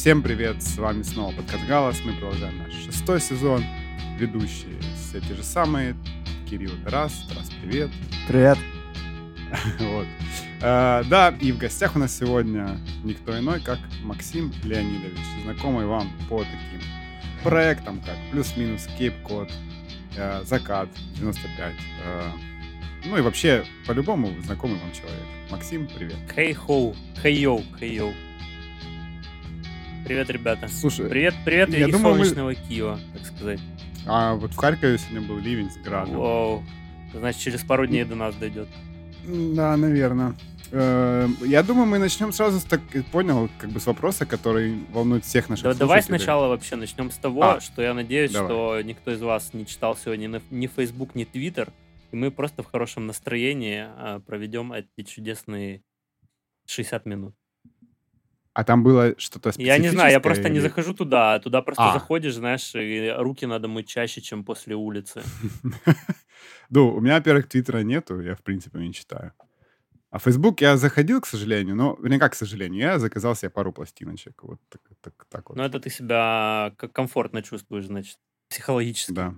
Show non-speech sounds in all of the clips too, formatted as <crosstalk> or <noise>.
Всем привет, с вами снова подкаст «Галас». Мы продолжаем наш шестой сезон. Ведущие все те же самые. Кирилл Тарас. Тарас, привет. Привет. <laughs> Вот. А, да, и в гостях у нас сегодня никто иной, как Максим Леонидович, знакомый вам по таким проектам, как плюс-минус, Кейп-код, э, Закат, 95. Э, ну и вообще, по-любому, знакомый вам человек. Максим, привет. Хей-хоу, хей-йоу, хей-йоу. Привет, ребята. Слушай, Привет, привет я из думал, мы- солнечного Киева, так сказать. а вот в Харькове сегодня был ливень с градом. Вау. Значит, через пару дней до нас дойдет. Да, наверное. Я думаю, мы начнем сразу с так понял, как бы с вопроса, который волнует всех наших Да- давай сначала вообще начнем с того, А, что я надеюсь, давай. что никто из вас не читал сегодня ни, Facebook, ни Twitter, и мы просто в хорошем настроении а, проведем эти чудесные 60 минут. А там было что-то Я не знаю, я просто не или- захожу туда, а туда просто А. заходишь, знаешь, и руки надо мыть чаще, чем после улицы. <laughs> Ну, у меня, во-первых, Твиттера нету, я, в принципе, не читаю. А Facebook я заходил, к сожалению, но, вернее, как, к сожалению, я заказал себе пару пластиночек. Вот так, так, так вот. Но это ты себя как комфортно чувствуешь, значит, психологически. Да,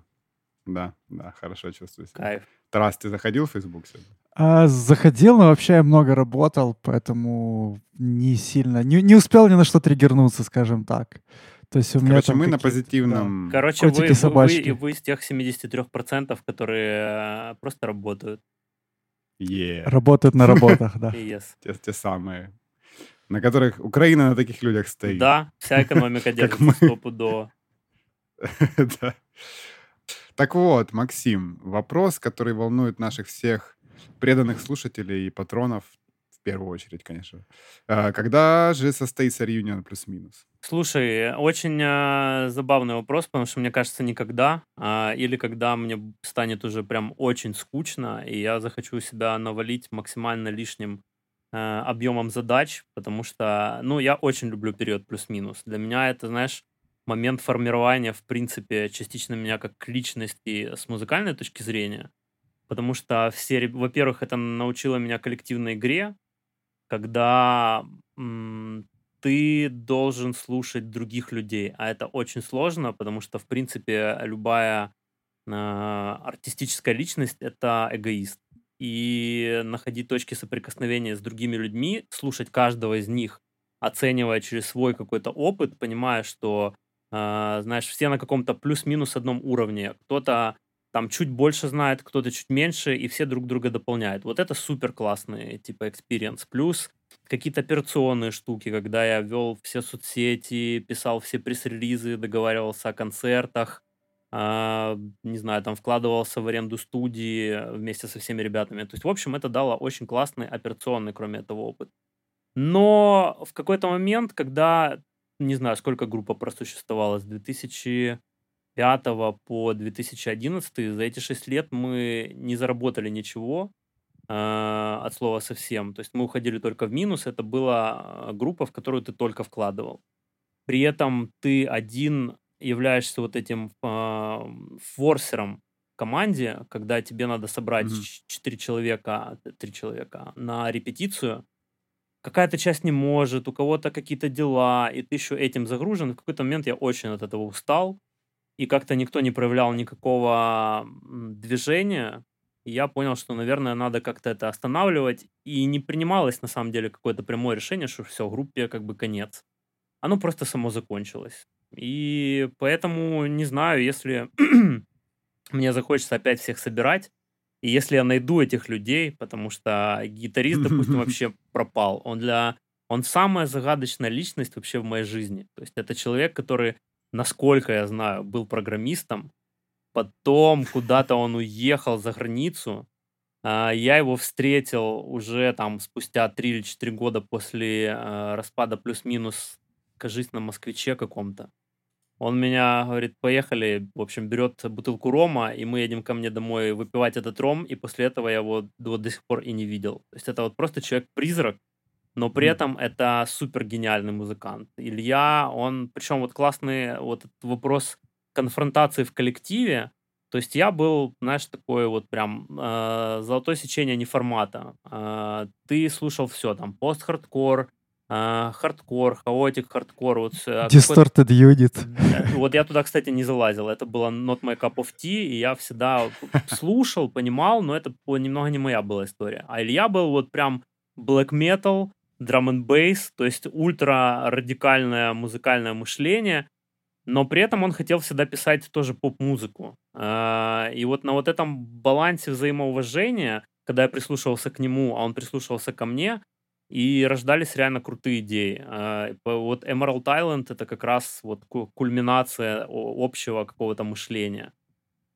да, да, хорошо чувствую себя. Кайф. Тарас, ты заходил в Facebook сегодня? А, заходил, но вообще я много работал, поэтому не сильно... Не, не успел ни на что триггернуться, скажем так. То есть у меня Короче, мы на позитивном... Короче, вы, вы, вы, Котики-собачки. вы из тех 73%, которые э, просто работают. Е, да, работают на работах, да. <laughs> Yes. те, те самые, на которых Украина на таких людях стоит. Да, вся экономика держится стопудово. <laughs> Да. Так вот, Максим, вопрос, который волнует наших всех преданных слушателей и патронов, в первую очередь, конечно. А, Когда же состоится реюнион плюс-минус? Слушай, очень э, забавный вопрос, потому что мне кажется, никогда, а, или когда мне станет уже прям очень скучно, и я захочу себя навалить максимально лишним объемом задач, потому что, ну, я очень люблю период плюс-минус. Для меня это, знаешь, момент формирования, в принципе, частично меня как личности с музыкальной точки зрения, потому что все, во-первых, это научило меня коллективной игре, когда м, ты должен слушать других людей, а это очень сложно, потому что, в принципе, любая э, артистическая личность — это эгоист. И находить точки соприкосновения с другими людьми, слушать каждого из них, оценивая через свой какой-то опыт, понимая, что, э, знаешь, все на каком-то плюс-минус одном уровне. Кто-то там чуть больше знает, кто-то чуть меньше, и все друг друга дополняют. Вот это супер классный, типа, experience. Плюс какие-то операционные штуки, когда я вел все соцсети, писал все пресс-релизы, договаривался о концертах, а, не знаю, там вкладывался в аренду студии вместе со всеми ребятами. То есть, в общем, это дало очень классный операционный, кроме этого, опыт. Но в какой-то момент, когда, не знаю, сколько группа просуществовала, с 2005 по 2011, за эти 6 лет мы не заработали ничего, э, от слова совсем. То есть мы уходили только в минус. Это была э, группа, в которую ты только вкладывал. При этом ты один являешься вот этим э, форсером в команде, когда тебе надо собрать Мгм. 4 человека, 3 человека на репетицию. Какая-то часть не может, у кого-то какие-то дела, и ты еще этим загружен. В какой-то момент я очень от этого устал, и как-то никто не проявлял никакого движения, и я понял, что, наверное, надо как-то это останавливать. И не принималось, на самом деле, какое-то прямое решение, что все, группе как бы конец. Оно просто само закончилось. И поэтому, не знаю, если <clears throat> мне захочется опять всех собирать, и если я найду этих людей, потому что гитарист, допустим, <laughs> вообще пропал. Он для... Он самая загадочная личность вообще в моей жизни. То есть это человек, который, насколько я знаю, был программистом, потом куда-то он уехал за границу. А, Я его встретил уже там спустя 3 или 4 года после э, распада плюс-минус, кажись, на москвиче каком-то. Он меня говорит, поехали, в общем, берет бутылку рома, и мы едем ко мне домой выпивать этот ром, и после этого я его до, до сих пор и не видел. То есть это вот просто человек-призрак, но при этом это супер гениальный музыкант. Илья, он, причем вот классный вот этот вопрос конфронтации в коллективе, то есть я был, знаешь, такое вот прям э, золотое сечение неформата. Э, ты слушал все, там, пост-хардкор, а, хардкор, хаотик, хардкор. Вот, а, Distorted Unit. Вот я туда, кстати, не залазил. Это было not my cup of tea, и я всегда слушал, понимал, но это немного не моя была история. А Илья был вот прям black metal, drum and bass, то есть ультра радикальное музыкальное мышление, но при этом он хотел всегда писать тоже поп-музыку. А, и вот на вот этом балансе взаимоуважения, когда я прислушивался к нему, а он прислушивался ко мне, и рождались реально крутые идеи. А, вот Emerald Island — это как раз вот кульминация общего какого-то мышления.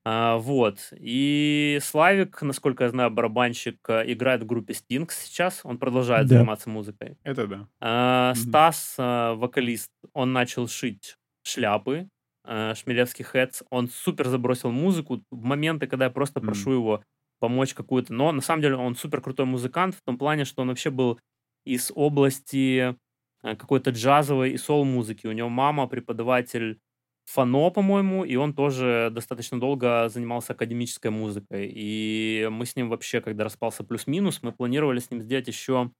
А, вот. И Славик, насколько я знаю, барабанщик, э, играет в группе Stinks сейчас. Он продолжает да. заниматься музыкой. Это да. А, Стас, э, вокалист, он начал шить шляпы, э, Шмелевский Хэтс. Он супер забросил музыку. В моменты, когда я просто прошу его помочь какую-то... Но на самом деле он супер крутой музыкант в том плане, что он вообще был из области какой-то джазовой и сол-музыки. У него мама преподаватель Фано, по-моему, и он тоже достаточно долго занимался академической музыкой. И мы с ним вообще, когда распался плюс-минус, мы планировали с ним сделать еще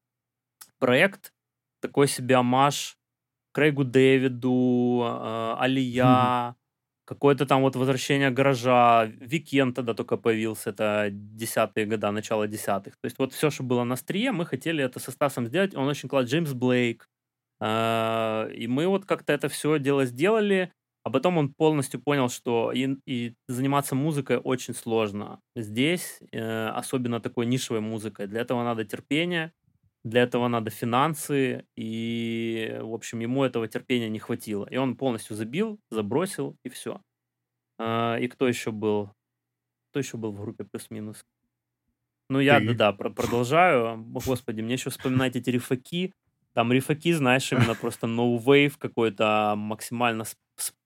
проект, такой себе оммаж Крейгу Дэвиду, э, Алия, какое-то там вот возвращение гаража, Weeknd тогда только появился, это десятые года, начало десятых. То есть вот все, что было на острие, мы хотели это со Стасом сделать. Он очень класс, Джеймс Блейк. Э, и мы вот как-то это все дело сделали. А потом он полностью понял, что и, и заниматься музыкой очень сложно. Здесь, э, особенно такой нишевой музыкой, для этого надо терпение, для этого надо финансы, и, в общем, ему этого терпения не хватило. И он полностью забил, забросил, и все. А, и кто еще был? Кто еще был в группе плюс-минус? Ну, я, да, да, продолжаю. Господи, мне еще вспоминать эти рифаки. Там рифаки, знаешь, именно <laughs> просто no wave какой-то максимально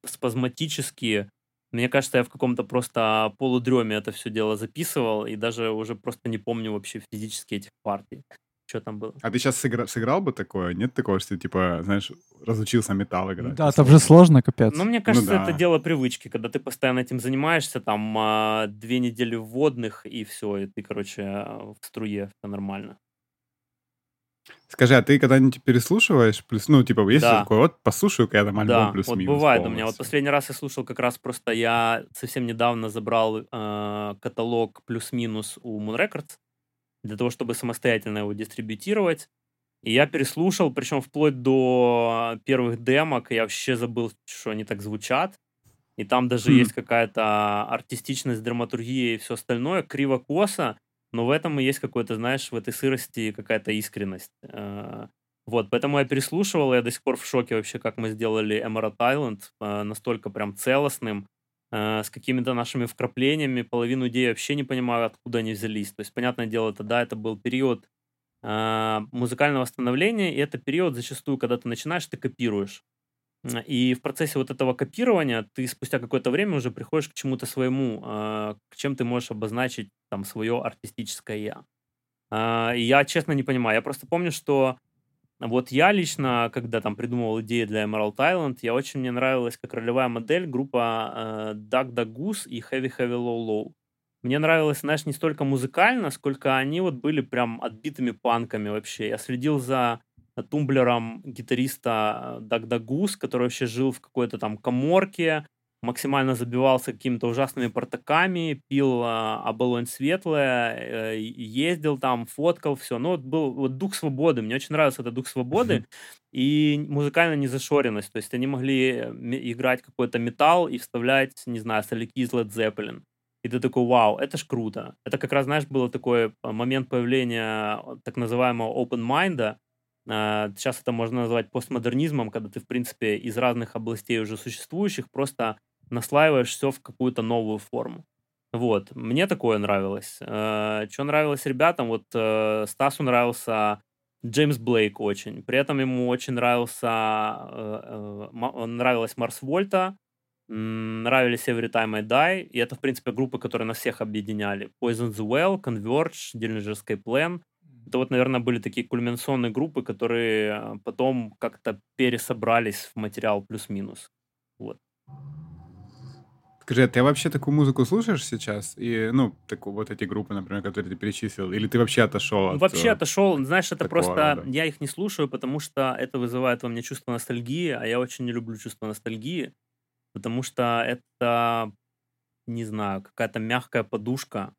спазматические. Мне кажется, я в каком-то просто полудреме это все дело записывал, и даже уже просто не помню вообще физически этих партий. Что там было? А ты сейчас сыгра- сыграл бы такое? Нет такого, что ты, типа, знаешь, разучился металл играть? Да, там же сложно, капец. Ну, мне кажется, ну, да. это дело привычки. Когда ты постоянно этим занимаешься, там, а, две недели вводных, и все, и ты, короче, в струе, все нормально. Скажи, а ты когда-нибудь переслушиваешь? Плюс, ну, типа, есть да. такое, вот послушаю когда альбом да, плюс-минус вот бывает полностью. у меня. Вот последний раз я слушал как раз просто, я совсем недавно забрал э, каталог плюс-минус у Moon Records для того, чтобы самостоятельно его дистрибьютировать. И я переслушал, причем вплоть до первых демок, я вообще забыл, что они так звучат. И там даже хм. есть какая-то артистичность, драматургия и все остальное, криво-косо. Но в этом и есть какой-то, знаешь, в этой сырости какая-то искренность. Э, вот, поэтому я переслушивал, я до сих пор в шоке вообще, как мы сделали Emerald Island, э, настолько прям целостным, э, с какими-то нашими вкраплениями. Половину идей вообще не понимаю, откуда они взялись. То есть, понятное дело, это, да, это был период музыкального становления, и это период зачастую, когда ты начинаешь, ты копируешь. И в процессе вот этого копирования ты спустя какое-то время уже приходишь к чему-то своему, э, к чем ты можешь обозначить там свое артистическое я. Э, и я честно не понимаю. Я просто помню, что вот я лично, когда там придумывал идеи для Emerald Island, я очень мне нравилась как ролевая модель группа э, Duck Duck Goose и Heavy Heavy Low Low. Мне нравилось, знаешь, не столько музыкально, сколько они вот были прям отбитыми панками вообще. Я следил за тумблером гитариста Дагда Гус, который вообще жил в какой-то там коморке, максимально забивался какими-то ужасными портаками, пил а, оболонь светлое, э, ездил там, фоткал, все. Ну, вот был вот дух свободы. Мне очень нравился этот дух свободы и музыкальная незашоренность. То есть они могли играть какой-то металл и вставлять, не знаю, соляки из Led Zeppelin. И ты такой, вау, это ж круто. Это как раз, знаешь, был такой а, момент появления так называемого open mind, Сейчас а, это можно назвать постмодернизмом, когда ты, в принципе, из разных областей уже существующих просто наслаиваешь все в какую-то новую форму. Вот, мне такое нравилось. А, Что нравилось ребятам? Вот э, Стасу нравился Джеймс Блейк очень. При этом ему очень нравился, э, э, нравилась Марс Вольта, нравились Every Time I Die, и это, в принципе, группы, которые нас всех объединяли. Poison the Well, Converge, Dillinger Escape Plan. Это вот, наверное, были такие кульминационные группы, которые а, потом как-то пересобрались в материал плюс-минус. Вот. Скажи, а ты вообще такую музыку слушаешь сейчас? И, ну, такую, вот эти группы, например, которые ты перечислил? Или ты вообще отошел от... Вообще э, отошел. Знаешь, это такого просто... рода? Я их не слушаю, потому что это вызывает во мне чувство ностальгии, а я очень не люблю чувство ностальгии, потому что это, не знаю, какая-то мягкая подушка,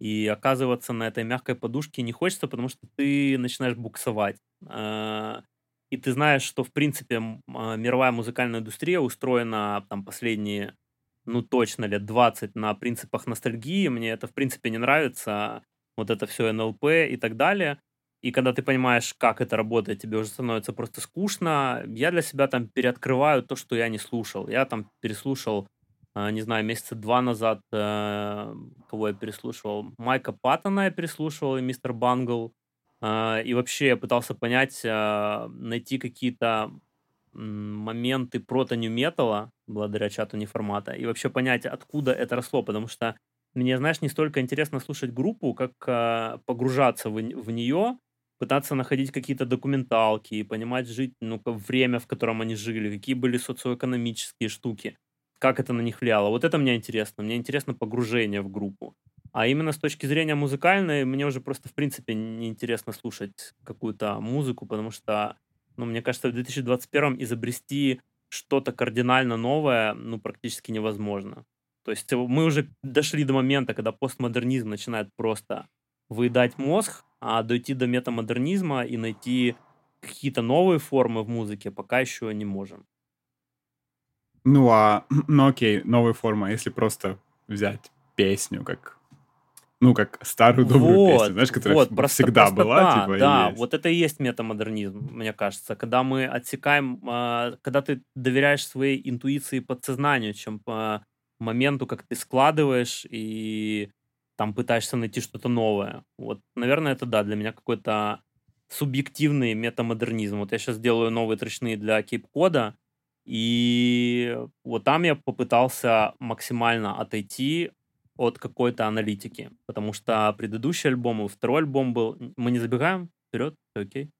и оказываться на этой мягкой подушке не хочется, потому что ты начинаешь буксовать. А, И ты знаешь, что, в принципе, а, мировая музыкальная индустрия устроена там последние, ну, точно лет 20 на принципах ностальгии. Мне это, в принципе, не нравится. Вот это все НЛП и так далее. И когда ты понимаешь, как это работает, тебе уже становится просто скучно. Я для себя там переоткрываю то, что я не слушал. Я там переслушал не знаю, месяца два назад, э, кого я переслушивал, Майка Паттона я переслушивал и Мистер Бангл. А, И вообще я пытался понять, а, найти какие-то моменты прото-нью-металла, благодаря чату неформата, и вообще понять, откуда это росло, потому что мне, знаешь, не столько интересно слушать группу, как а, погружаться в, в нее, пытаться находить какие-то документалки, и понимать жить, ну, время, в котором они жили, какие были социоэкономические штуки как это на них влияло. Вот это мне интересно. Мне интересно погружение в группу. А именно с точки зрения музыкальной, мне уже просто, в принципе, не интересно слушать какую-то музыку, потому что, ну, мне кажется, в 2021 изобрести что-то кардинально новое, ну, практически невозможно. То есть мы уже дошли до момента, когда постмодернизм начинает просто выедать мозг, а дойти до метамодернизма и найти какие-то новые формы в музыке пока еще не можем. Ну, а, <clears throat> ну окей, новая форма, если просто взять песню, как, ну, как старую добрую песню, Вот, знаешь, которая вот, просто, всегда простота, была, типа, да, есть. вот это и есть метамодернизм, мне кажется, когда мы отсекаем, а, когда ты доверяешь своей интуиции и подсознанию, чем по моменту, как ты складываешь и там пытаешься найти что-то новое. Вот, наверное, это да, для меня какой-то субъективный метамодернизм. Вот я сейчас делаю новые тречные для кейп-кода, и вот там я попытался максимально отойти от какой-то аналитики, потому что предыдущий альбом и второй альбом был... Мы не забегаем вперед? Окей.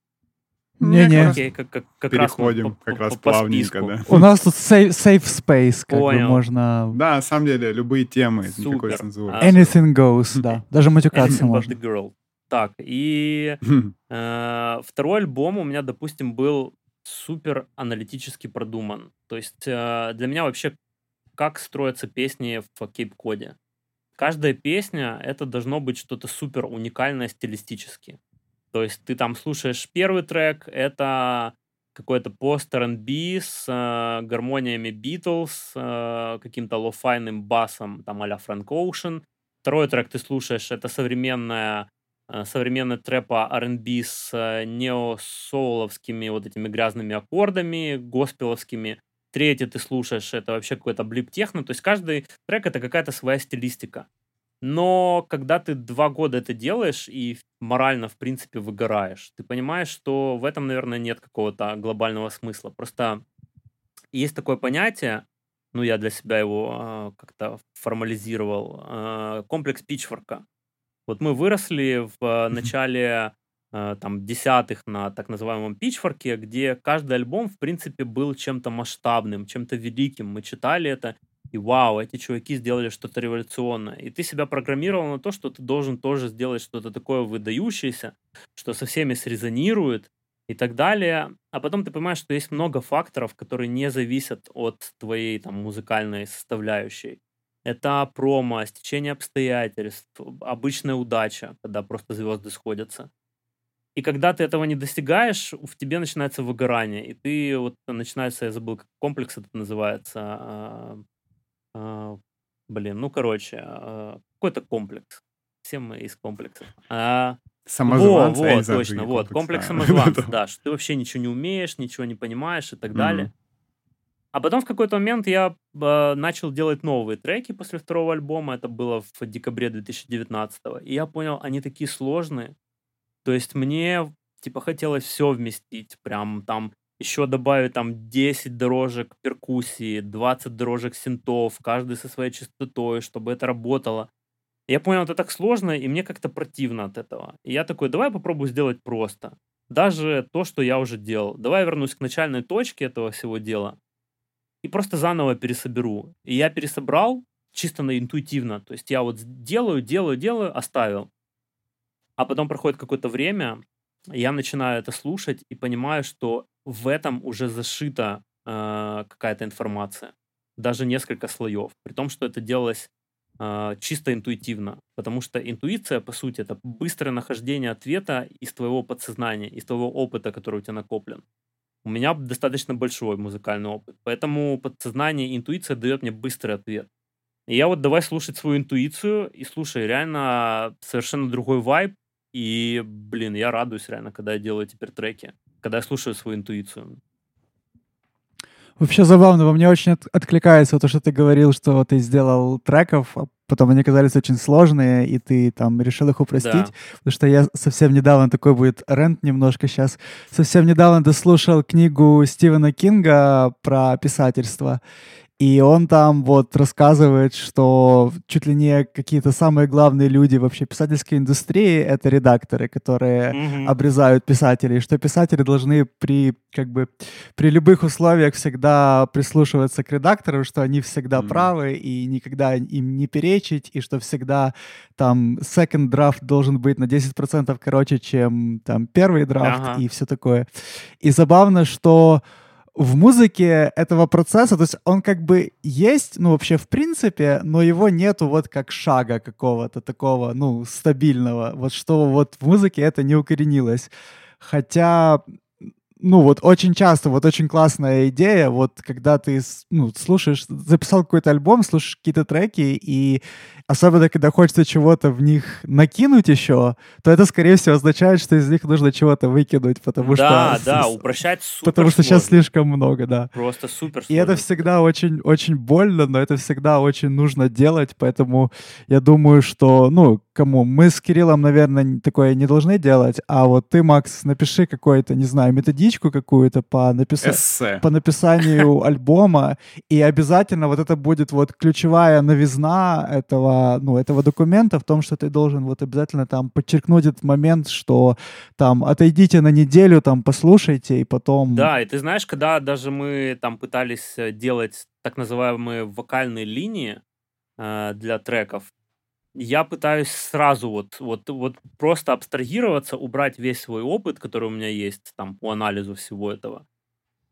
Не-не. Окей, как, как, как раз мы Переходим по- как по- раз по плавненько, списку. да. У нас тут safe, safe space, как бы Понял. можно... Да, на самом деле, любые темы, никакой Супер. цензуры. А, Anything goes, да. <laughs> Даже матюкаться Anything but можно. the girl. Так, и <laughs> э, второй альбом у меня, допустим, был супер аналитически продуман. То есть э, для меня вообще как строятся песни в кейп-коде. Каждая песня — это должно быть что-то супер уникальное стилистически. То есть ты там слушаешь первый трек, это какой-то пост R&B с э, гармониями Beatles, э, каким-то лофайным басом, там а-ля Frank Ocean. Второй трек ты слушаешь, это современная современный трэпа R&B с э, неосоуловскими вот этими грязными аккордами, госпеловскими. Третий ты слушаешь, это вообще какой-то блип техно. То есть каждый трек это какая-то своя стилистика. Но когда ты два года это делаешь и морально, в принципе, выгораешь, ты понимаешь, что в этом, наверное, нет какого-то глобального смысла. Просто есть такое понятие, ну, я для себя его а, как-то формализировал, а, комплекс Пичфорка. Вот мы выросли в а, начале а, там десятых на так называемом Пичфорке, где каждый альбом, в принципе, был чем-то масштабным, чем-то великим. Мы читали это, и вау, эти чуваки сделали что-то революционное. И ты себя программировал на то, что ты должен тоже сделать что-то такое выдающееся, что со всеми срезонирует и так далее. А потом ты понимаешь, что есть много факторов, которые не зависят от твоей там музыкальной составляющей. Это промо, стечение обстоятельств, обычная удача, когда просто звезды сходятся. И когда ты этого не достигаешь, в тебе начинается выгорание. И ты вот начинается, я забыл, как комплекс это называется. а, а, блин, ну короче, а, какой-то комплекс. Все мы из комплексов. А, Самозванцы, не во, знаю, точно, вот, комплекс самозванца, да, что ты вообще ничего не умеешь, ничего не понимаешь и так далее. А потом в какой-то момент я э, начал делать новые треки после второго альбома, это было в декабре 2019 и я понял, они такие сложные. То есть мне, типа, хотелось все вместить, прям там еще добавить там 10 дорожек перкуссии, 20 дорожек синтов, каждый со своей частотой, чтобы это работало. Я понял, это так сложно, и мне как-то противно от этого. И я такой, давай попробую сделать просто. Даже то, что я уже делал. Давай вернусь к начальной точке этого всего дела и просто заново пересоберу. И я пересобрал, чисто на интуитивно. То есть я вот делаю, делаю, делаю, оставил. А потом проходит какое-то время, я начинаю это слушать и понимаю, что в этом уже зашита э, какая-то информация. Даже несколько слоев. При том, что это делалось э, чисто интуитивно. Потому что интуиция, по сути, это быстрое нахождение ответа из твоего подсознания, из твоего опыта, который у тебя накоплен. У меня достаточно большой музыкальный опыт. Поэтому подсознание, интуиция дает мне быстрый ответ. И я вот давай слушать свою интуицию, и слушай, реально совершенно другой вайб, и, блин, я радуюсь реально, когда я делаю теперь треки, когда я слушаю свою интуицию. Вообще забавно, во мне очень от, откликается то, что ты говорил, что ты сделал треков, а потом они казались очень сложные, и ты там решил их упростить. Да. Потому что я совсем недавно, такой будет рент немножко сейчас, совсем недавно дослушал книгу Стивена Кинга про писательство. И он там вот рассказывает, что чуть ли не какие-то самые главные люди вообще писательской индустрии — это редакторы, которые mm-hmm. обрезают писателей, что писатели должны при, как бы, при любых условиях всегда прислушиваться к редактору, что они всегда mm-hmm. правы и никогда им не перечить, и что всегда там second draft должен быть на 10% короче, чем там первый драфт uh-huh. и все такое. И забавно, что в музыке этого процесса, то есть он как бы есть, ну, вообще в принципе, но его нету вот как шага какого-то такого, ну, стабильного. Вот что вот в музыке это не укоренилось. Хотя ну вот очень часто, вот очень классная идея, вот когда ты ну, слушаешь, записал какой-то альбом, слушаешь какие-то треки, и особенно когда хочется чего-то в них накинуть еще, то это, скорее всего, означает, что из них нужно чего-то выкинуть, потому да, что... Да, да, упрощать супер Потому что сейчас слишком много, да. Просто супер И это всегда очень, очень больно, но это всегда очень нужно делать, поэтому я думаю, что, ну, кому? Мы с Кириллом, наверное, такое не должны делать, а вот ты, Макс, напиши какой-то, не знаю, методичку какую-то по, написа... по написанию <laughs> альбома, и обязательно вот это будет вот ключевая новизна этого, ну, этого документа в том, что ты должен вот обязательно там подчеркнуть этот момент, что там отойдите на неделю, там послушайте, и потом... Да, и ты знаешь, когда даже мы там пытались э, делать так называемые вокальные линии э, для треков, я пытаюсь сразу вот, вот, вот просто абстрагироваться, убрать весь свой опыт, который у меня есть там по анализу всего этого,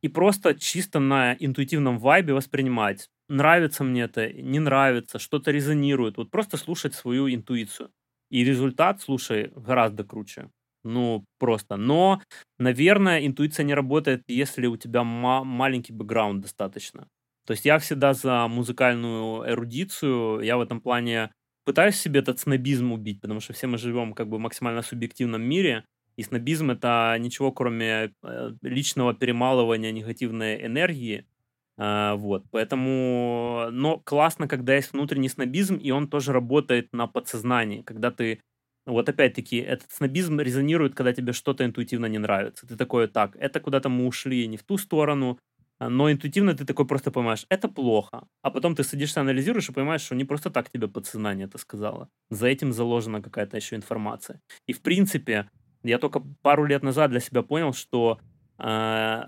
и просто чисто на интуитивном вайбе воспринимать. Нравится мне это, не нравится, что-то резонирует. Вот просто слушать свою интуицию. И результат, слушай, гораздо круче. Ну, просто. Но, наверное, интуиция не работает, если у тебя ма- маленький бэкграунд достаточно. То есть я всегда за музыкальную эрудицию. Я в этом плане пытаюсь себе этот снобизм убить, потому что все мы живем как бы в максимально субъективном мире, и снобизм это ничего, кроме э, личного перемалывания негативной энергии. А, вот, поэтому, но классно, когда есть внутренний снобизм, и он тоже работает на подсознании, когда ты, вот опять-таки, этот снобизм резонирует, когда тебе что-то интуитивно не нравится. Ты такой, так, это куда-то мы ушли не в ту сторону, но интуитивно ты такой просто понимаешь, это плохо. А потом ты садишься, анализируешь и понимаешь, что не просто так тебе подсознание это сказала. За этим заложена какая-то еще информация. И в принципе, я только пару лет назад для себя понял, что э,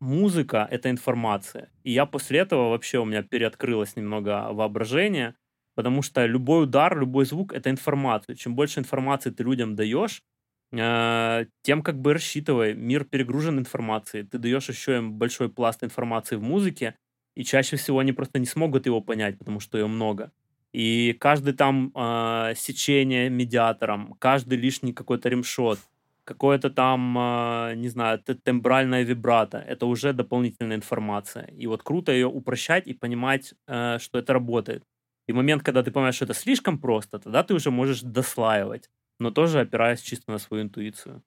музыка — это информация. И я после этого вообще у меня переоткрылось немного воображение, потому что любой удар, любой звук — это информация. Чем больше информации ты людям даешь, а, тем как бы рассчитывай. Мир перегружен информацией. Ты даешь еще им большой пласт информации в музыке, и чаще всего они просто не смогут его понять, потому что ее много. И каждый там э, сечение медиатором, каждый лишний какой-то ремшот, какое-то там, э, не знаю, тембральная вибрато, это уже дополнительная информация. И вот круто ее упрощать и понимать, э, что это работает. И момент, когда ты понимаешь, что это слишком просто, тогда ты уже можешь дослаивать но тоже опираясь чисто на свою интуицию.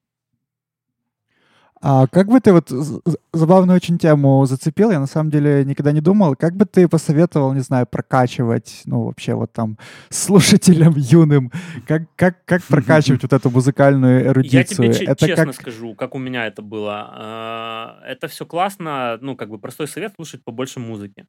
А как бы ты вот забавную очень тему зацепил, я на самом деле никогда не думал, как бы ты посоветовал, не знаю, прокачивать, ну, вообще вот там <laughs> слушателям юным, как, как, как <laughs> прокачивать вот эту музыкальную эрудицию? Я тебе это честно как... скажу, как у меня это было. А, это все классно, ну, как бы простой совет слушать побольше музыки.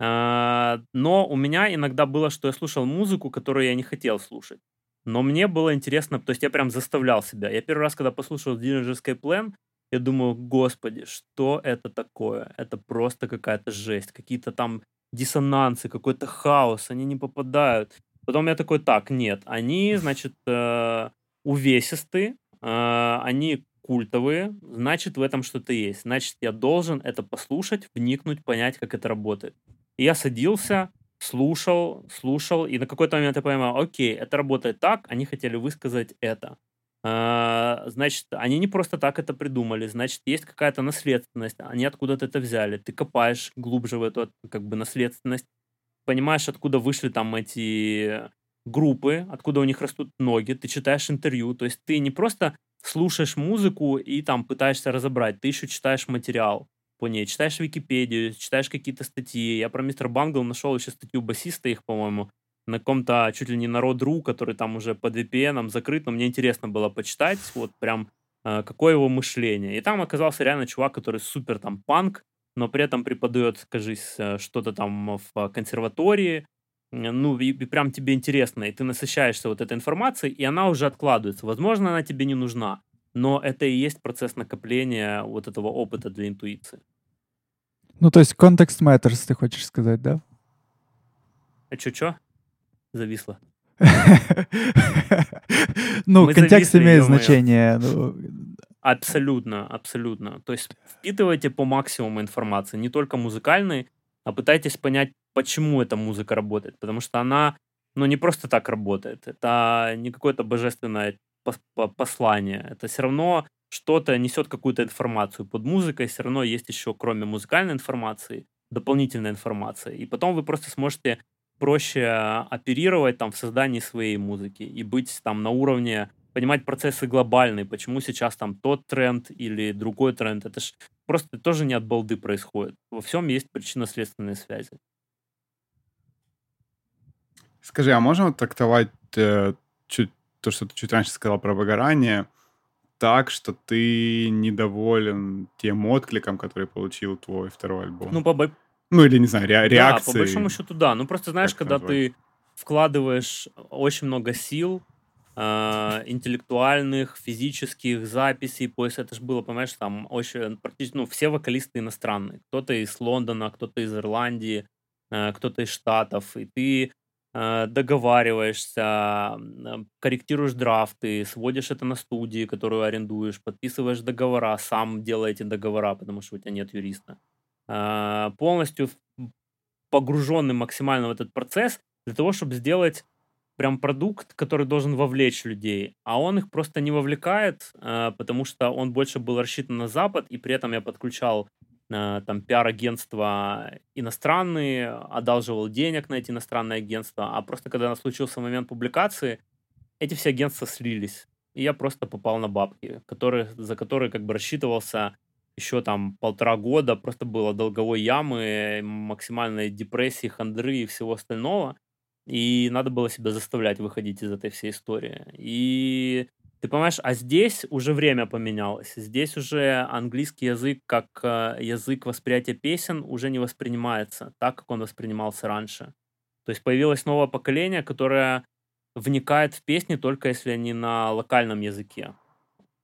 А, но у меня иногда было, что я слушал музыку, которую я не хотел слушать. Но мне было интересно, то есть я прям заставлял себя. Я первый раз, когда послушал DJ Escape Plan, Я думаю, господи, что это такое? Это просто какая-то жесть. Какие-то там диссонансы, какой-то хаос, они не попадают. Потом я такой, так, нет, они, значит, э, увесистые, э, они культовые, значит, в этом что-то есть. Значит, я должен это послушать, вникнуть, понять, как это работает. И я садился, слушал, слушал, и на какой-то момент я понимаю, окей, это работает так, они хотели высказать это. А, значит, они не просто так это придумали, значит, есть какая-то наследственность, они откуда-то это взяли. Ты копаешь глубже в эту как бы наследственность, понимаешь, откуда вышли там эти группы, откуда у них растут ноги, ты читаешь интервью, то есть ты не просто слушаешь музыку и там пытаешься разобрать, ты еще читаешь материал по ней, читаешь Википедию, читаешь какие-то статьи. Я про мистер Бангл нашел еще статью басиста их, по-моему, на каком-то чуть ли не народ.ру, который там уже под VPN закрыт, но мне интересно было почитать, вот прям э, какое его мышление. И там оказался реально чувак, который супер там панк, но при этом преподает, скажись, э, что-то там в консерватории, ну, и, и прям тебе интересно, и ты насыщаешься вот этой информацией, и она уже откладывается. Возможно, она тебе не нужна, но это и есть процесс накопления вот этого опыта для интуиции. Ну, то есть контекст matters, ты хочешь сказать, да? А чё-чё? Зависло. <laughs> Ну, контекст имеет значение. Ну. Абсолютно, абсолютно. То есть впитывайте по максимуму информации, не только музыкальной, а пытайтесь понять, почему эта музыка работает. Потому что она, ну, не просто так работает. Это не какое-то божественное послание. Это все равно что-то несет какую-то информацию. Под музыкой все равно есть еще, кроме музыкальной информации, дополнительная информация. И потом вы просто сможете проще оперировать там в создании своей музыки и быть там на уровне понимать процессы глобальные, почему сейчас там тот тренд или другой тренд. Это ж просто тоже не от балды происходит. Во всем есть причинно-следственные связи. Скажи, а можно трактовать э, чуть, то, что ты чуть раньше сказал про выгорание, так, что ты недоволен тем откликом, который получил твой второй альбом? Ну, по, ну, или, не знаю, ре- реакции. Да, по большому счету, да. Ну, просто знаешь, когда ты вкладываешь очень много сил, э, интеллектуальных, физических записей, поиск, это же было, понимаешь, там очень, практически, ну, все вокалисты иностранные. Кто-то из Лондона, кто-то из Ирландии, э, кто-то из Штатов, и ты договариваешься, корректируешь драфты, сводишь это на студии, которую арендуешь, подписываешь договора, сам делаете договора, потому что у тебя нет юриста. А, полностью погруженный максимально в этот процесс для того, чтобы сделать прям продукт, который должен вовлечь людей, а он их просто не вовлекает, а, потому что он больше был рассчитан на Запад, и при этом я подключал там пиар-агентства иностранные, одалживал денег на эти иностранные агентства, а просто когда случился момент публикации, эти все агентства слились, и я просто попал на бабки, которые, за которые как бы рассчитывался еще там полтора года просто было долговой ямы, максимальной депрессии, хандры и всего остального. И надо было себя заставлять выходить из этой всей истории. И ты понимаешь, а здесь уже время поменялось. Здесь уже английский язык как э, язык восприятия песен уже не воспринимается так, как он воспринимался раньше. То есть появилось новое поколение, которое вникает в песни только если они на локальном языке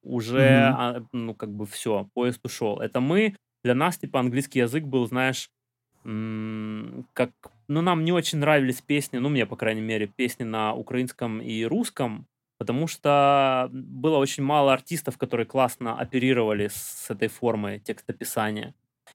уже, mm-hmm. ну, как бы все, поезд ушел. Это мы, для нас, типа, английский язык был, знаешь, как, ну, нам не очень нравились песни, ну, мне, по крайней мере, песни на украинском и русском, потому что было очень мало артистов, которые классно оперировали с этой формой текстописания.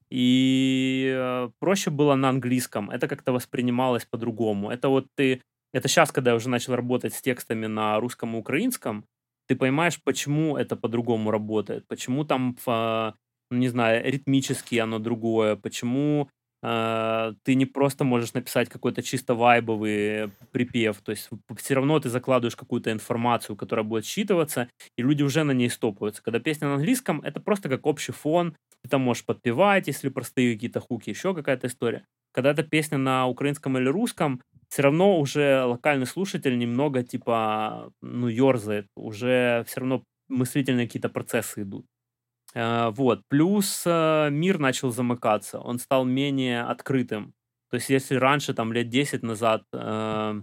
И э, проще было на английском. Это как-то воспринималось по-другому. Это вот ты... Это сейчас, когда я уже начал работать с текстами на русском и украинском, ты понимаешь, почему это по-другому работает, почему там, ну, не знаю, ритмически оно другое, почему ты не просто можешь написать какой-то чисто вайбовый припев, то есть все равно ты закладываешь какую-то информацию, которая будет считываться, и люди уже на ней стопаются. Когда песня на английском, это просто как общий фон, ты там можешь подпевать, если простые какие-то хуки, еще какая-то история. Когда эта песня на украинском или русском, все равно уже локальный слушатель немного типа, ну, ерзает, уже все равно мыслительные какие-то процессы идут. Э, вот. Плюс э, мир начал замыкаться, он стал менее открытым. То есть если раньше, там, лет 10 назад э,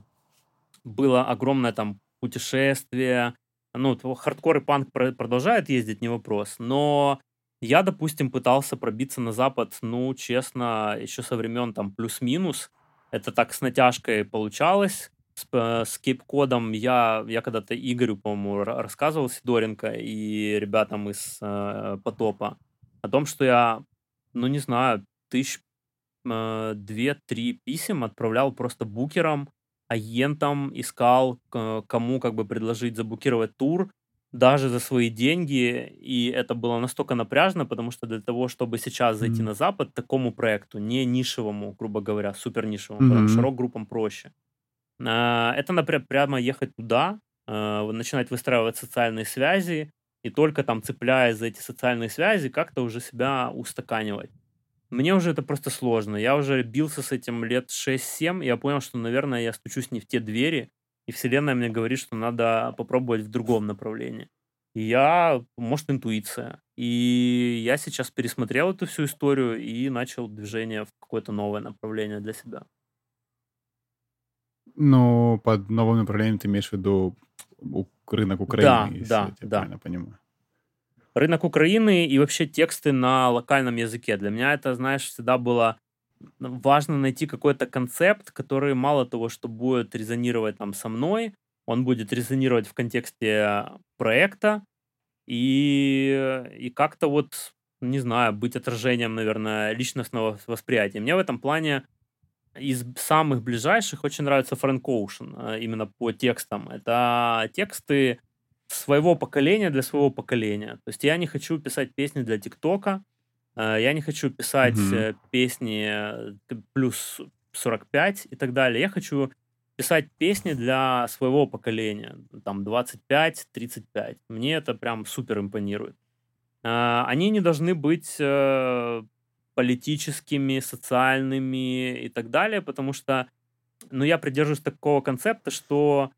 было огромное там путешествие, ну, хардкор и панк продолжает ездить, не вопрос, но Я, допустим, пытался пробиться на Запад, ну, честно, еще со времен там плюс-минус. Это так с натяжкой получалось. С, э, с кейп-кодом я, я когда-то Игорю, по-моему, рассказывал, Сидоренко и ребятам из э, Потопа, о том, что я, ну, не знаю, тысяч э, две-три писем отправлял просто букерам, агентам, искал, кому как бы предложить заблокировать тур, даже за свои деньги, и это было настолько напряжно, потому что для того, чтобы сейчас зайти mm-hmm. на Запад, такому проекту, не нишевому, грубо говоря, супер нишевому, mm-hmm. широк группам проще. А, это, например, прямо ехать туда, а, начинать выстраивать социальные связи, и только там цепляясь за эти социальные связи, как-то уже себя устаканивать. Мне уже это просто сложно. Я уже бился с этим лет 6-7, и я понял, что, наверное, я стучусь не в те двери, и Вселенная мне говорит, что надо попробовать в другом направлении. И я, может, интуиция. И я сейчас пересмотрел эту всю историю и начал движение в какое-то новое направление для себя. Ну, под новым направлением ты имеешь в виду рынок Украины, да, если да, я да. правильно понимаю. Рынок Украины и вообще тексты на локальном языке. Для меня это, знаешь, всегда было важно найти какой-то концепт, который мало того, что будет резонировать там со мной, он будет резонировать в контексте проекта и, и как-то вот, не знаю, быть отражением, наверное, личностного восприятия. Мне в этом плане из самых ближайших очень нравится Фрэнк Оушен, именно по текстам. Это тексты своего поколения для своего поколения. То есть я не хочу писать песни для ТикТока, Э, я не хочу писать Мгм. песни э, плюс 45 и так далее. Я хочу писать песни для своего поколения, там 25-35. Мне это прям супер импонирует. Они не должны быть политическими, социальными и так далее, потому что, ну, я придерживаюсь такого концепта, что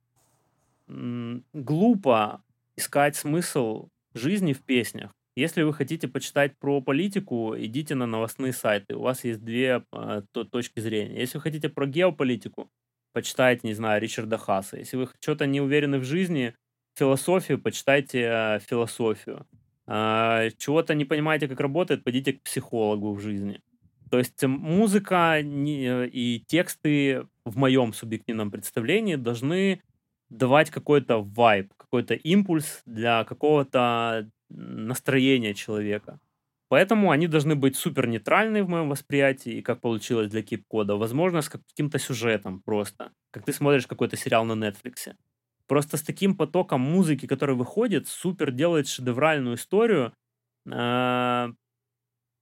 глупо искать смысл жизни в песнях. Если вы хотите почитать про политику, идите на новостные сайты. У вас есть две э, то, точки зрения. Если вы хотите про геополитику, почитайте, не знаю, Ричарда Хаса. Если вы что-то не уверены в жизни, философию, почитайте э, философию. Э, чего-то не понимаете, как работает, пойдите к психологу в жизни. То есть музыка не, и тексты в моем субъективном представлении должны давать какой-то вайб, какой-то импульс для какого-то настроение человека. Поэтому они должны быть супер нейтральны в моем восприятии, и как получилось для кип-кода. Возможно, с каким-то сюжетом просто. Как ты смотришь какой-то сериал на Netflix. Просто с таким потоком музыки, который выходит, супер делает шедевральную историю. А,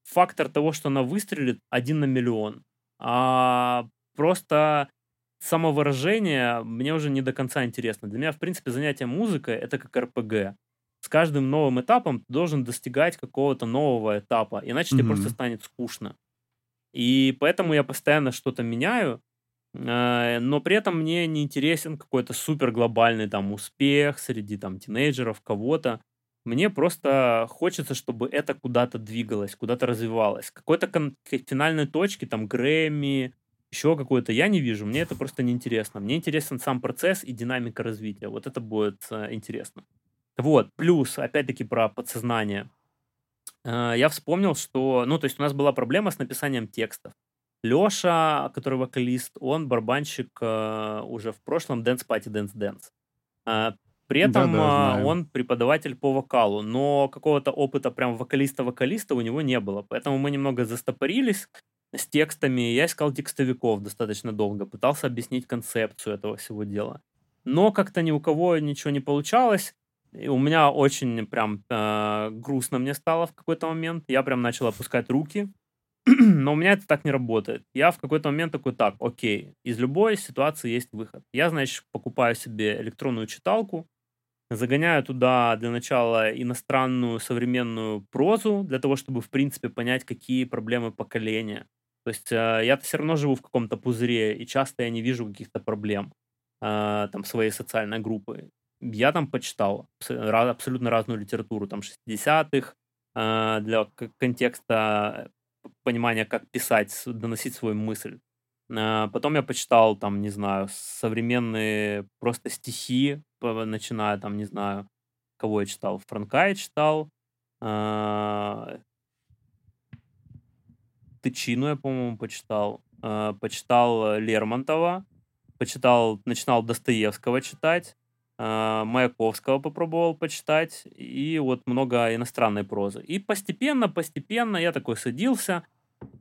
фактор того, что она выстрелит, один на миллион. А просто самовыражение мне уже не до конца интересно. Для меня, в принципе, занятие музыкой — это как РПГ с каждым новым этапом ты должен достигать какого-то нового этапа, иначе тебе просто станет скучно. И поэтому я постоянно что-то меняю, но при этом мне не интересен какой-то супер глобальный там успех среди там тинейджеров, кого-то. Мне просто хочется, чтобы это куда-то двигалось, куда-то развивалось. Какой-то кон- финальной точки, там, Грэмми, еще какой-то я не вижу. Мне это просто неинтересно. Мне интересен сам процесс и динамика развития. Вот это будет э, интересно. Вот, плюс, опять-таки, про подсознание. Э, я вспомнил, что, ну, то есть у нас была проблема с написанием текстов. Леша, который вокалист, он барабанщик э, уже в прошлом Dance Party Dance Dance. Э, при этом Да-да, он преподаватель по вокалу, но какого-то опыта прям вокалиста-вокалиста у него не было. Поэтому мы немного застопорились с текстами. Я искал текстовиков достаточно долго, пытался объяснить концепцию этого всего дела. Но как-то ни у кого ничего не получалось. И у меня очень прям э, грустно мне стало в какой-то момент. Я прям начал опускать руки. <clears throat> Но у меня это так не работает. Я в какой-то момент такой, так, окей, из любой ситуации есть выход. Я, значит, покупаю себе электронную читалку, загоняю туда для начала иностранную современную прозу, для того, чтобы, в принципе, понять, какие проблемы поколения. То есть э, я все равно живу в каком-то пузыре, и часто я не вижу каких-то проблем э, там своей социальной группы я там почитал абсолютно разную литературу, там 60-х, а, для контекста понимания, как писать, доносить свою мысль. А, потом я почитал, там, не знаю, современные просто стихи, начиная, там, не знаю, кого я читал, Франка я читал, а, Тычину я, по-моему, почитал. Э, почитал Лермонтова. Почитал, начинал Достоевского читать. Э, Маяковского попробовал почитать. И вот много иностранной прозы. И постепенно, постепенно я такой садился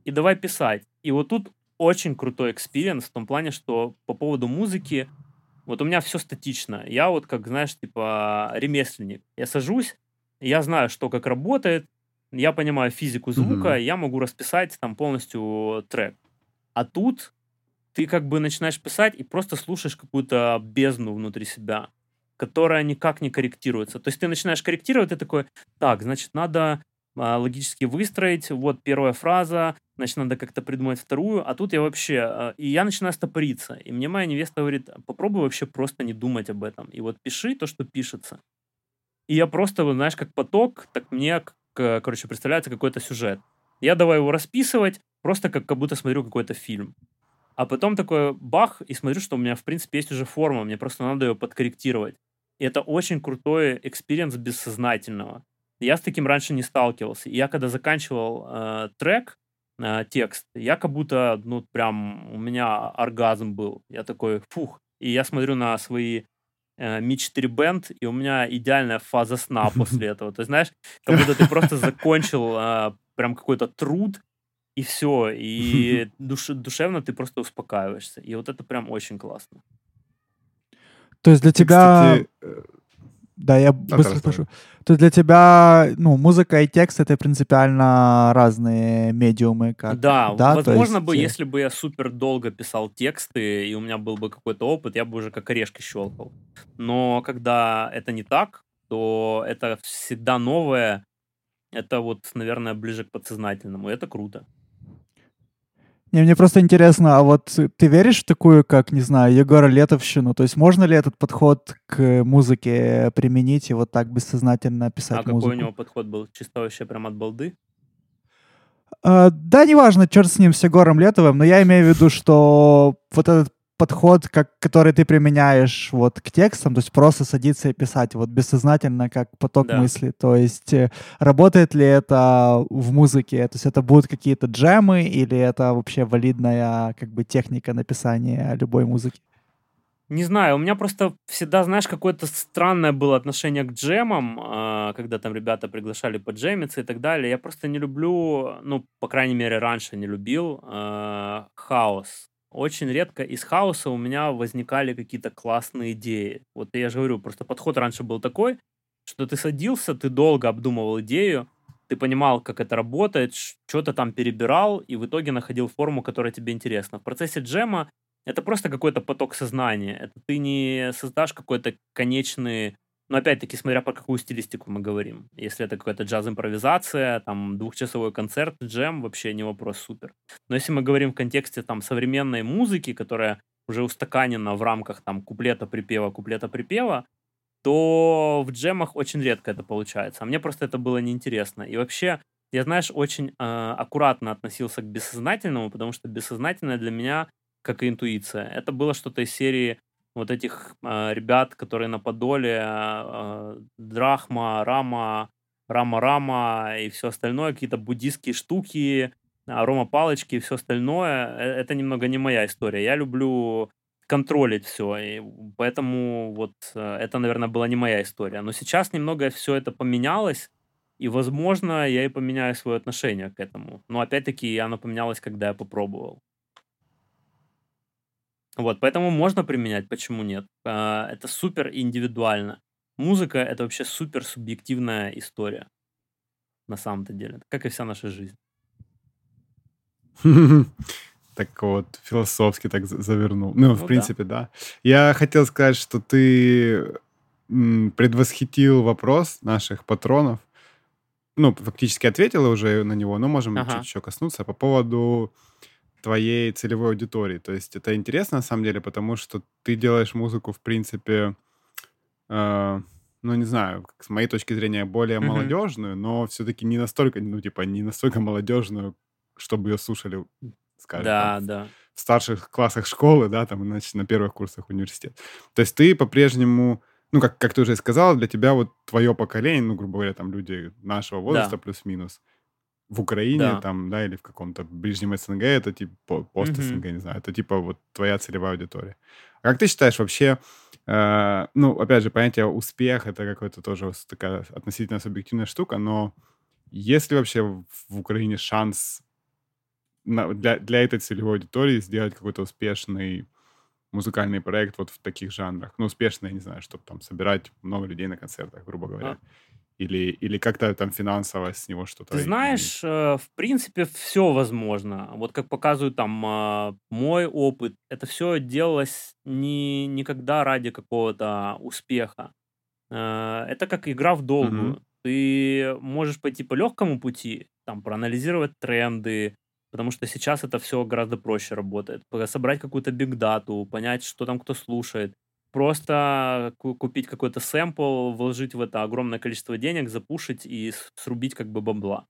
и давай писать. И вот тут очень крутой experience в том плане, что по поводу музыки вот у меня все статично. Я вот как, знаешь, типа ремесленник. Я сажусь, я знаю, что как работает, я понимаю физику звука, mm-hmm. я могу расписать там полностью трек. А тут ты как бы начинаешь писать и просто слушаешь какую-то бездну внутри себя, которая никак не корректируется. То есть ты начинаешь корректировать, ты такой, так, значит, надо а, логически выстроить, вот первая фраза, значит, надо как-то придумать вторую, а тут я вообще, а, и я начинаю стопориться, и мне моя невеста говорит, попробуй вообще просто не думать об этом, и вот пиши то, что пишется. И я просто, знаешь, как поток, так мне короче, представляется какой-то сюжет. Я давай его расписывать, просто как, как будто смотрю какой-то фильм. А потом такой бах, и смотрю, что у меня, в принципе, есть уже форма, мне просто надо ее подкорректировать. Это очень крутой experience бессознательного. Я с таким раньше не сталкивался. И я когда заканчивал э, трек, э, текст, я как будто, ну, прям, у меня оргазм был. Я такой, фух. И я смотрю на свои э, Mi 4 Band, и у меня идеальная фаза сна <laughs> после этого. То есть, знаешь, как будто ты просто закончил э, прям какой-то труд, и все, и <laughs> душ, душевно ты просто успокаиваешься. И вот это прям очень классно. То есть для тебя... Кстати, э, да, я быстро спрошу. То для тебя, ну, музыка и текст — это принципиально разные медиумы. Как, да, да, возможно есть... бы, если бы я супер долго писал тексты, и у меня был бы какой-то опыт, я бы уже как орешки щелкал. Но когда это не так, то это всегда новое, это вот, наверное, ближе к подсознательному, и это круто. Не, мне просто интересно, а вот ты веришь в такую, как, не знаю, Егора Летовщину? То есть можно ли этот подход к музыке применить и вот так бессознательно писать а музыку? А какой у него подход был? Чисто вообще прям от балды? А, да, неважно, черт с ним, с Егором Летовым, но я имею в виду, что вот этот подход, как, который ты применяешь вот к текстам, то есть просто садиться и писать вот бессознательно, как поток да. мысли. То есть э, работает ли это в музыке? То есть это будут какие-то джемы или это вообще валидная как бы техника написания любой музыки? Не знаю, у меня просто всегда, знаешь, какое-то странное было отношение к джемам, а, когда там ребята приглашали поджемиться и так далее. Я просто не люблю, ну, по крайней мере, раньше не любил а, хаос очень редко из хаоса у меня возникали какие-то классные идеи. Вот я же говорю, просто подход раньше был такой, что ты садился, ты долго обдумывал идею, ты понимал, как это работает, что-то там перебирал, и в итоге находил форму, которая тебе интересна. В процессе джема это просто какой-то поток сознания. Это ты не создашь какой-то конечный но опять-таки, смотря по какую стилистику мы говорим. Если это какая-то джаз-импровизация, там, двухчасовой концерт, джем, вообще не вопрос, супер. Но если мы говорим в контексте там современной музыки, которая уже устаканена в рамках там куплета-припева, куплета-припева, то в джемах очень редко это получается. А мне просто это было неинтересно. И вообще, я, знаешь, очень э, аккуратно относился к бессознательному, потому что бессознательное для меня, как и интуиция, это было что-то из серии вот этих э, ребят, которые на Подоле, э, Драхма, Рама, Рама-Рама и все остальное, какие-то буддистские штуки, Рома Палочки и все остальное, э, это немного не моя история. Я люблю контролить все, и поэтому вот это, наверное, была не моя история. Но сейчас немного все это поменялось, и, возможно, я и поменяю свое отношение к этому. Но, опять-таки, оно поменялось, когда я попробовал. Вот, поэтому можно применять, почему нет? А, это супер индивидуально. Музыка — это вообще супер субъективная история. На самом-то деле. Как и вся наша жизнь. <laughs> Так вот, философски так завернул. Ну, в ну принципе, да. Я хотел сказать, что ты предвосхитил вопрос наших патронов. Ну, фактически ответила уже на него, но можем чуть еще коснуться по поводу твоей целевой аудитории. То есть это интересно на самом деле, потому что ты делаешь музыку, в принципе, э, ну не знаю, с моей точки зрения, более mm-hmm. молодежную, но все-таки не настолько, ну типа не настолько молодежную, чтобы ее слушали, скажем, да, там, да. в старших классах школы, да, там, значит, на первых курсах университета. То есть ты по-прежнему ну, как, как ты уже сказал, для тебя вот твое поколение, ну, грубо говоря, там люди нашего возраста да. плюс-минус, в Украине, да. там, да, или в каком-то ближнем СНГ, это типа пост СНГ, mm-hmm. не знаю, это типа вот твоя целевая аудитория. А как ты считаешь вообще, э, ну, опять же, понятие успех это какая-то тоже такая относительно субъективная штука, но есть ли вообще в, в Украине шанс на, для, для этой целевой аудитории сделать какой-то успешный музыкальный проект вот в таких жанрах? Ну, успешный, я не знаю, чтобы там собирать много людей на концертах, грубо говоря. А. Или, или как-то там финансово с него что-то... Ты знаешь, э, в принципе, все возможно. Вот как показывает там э, мой опыт, это все делалось не никогда ради какого-то успеха. Э, это как игра в долгую. Мгм. Ты можешь пойти по легкому пути, там, проанализировать тренды, потому что сейчас это все гораздо проще работает. Собрать какую-то бигдату, понять, что там кто слушает. Просто купить какой-то сэмпл, вложить в это огромное количество денег, запушить и срубить как бы бабла.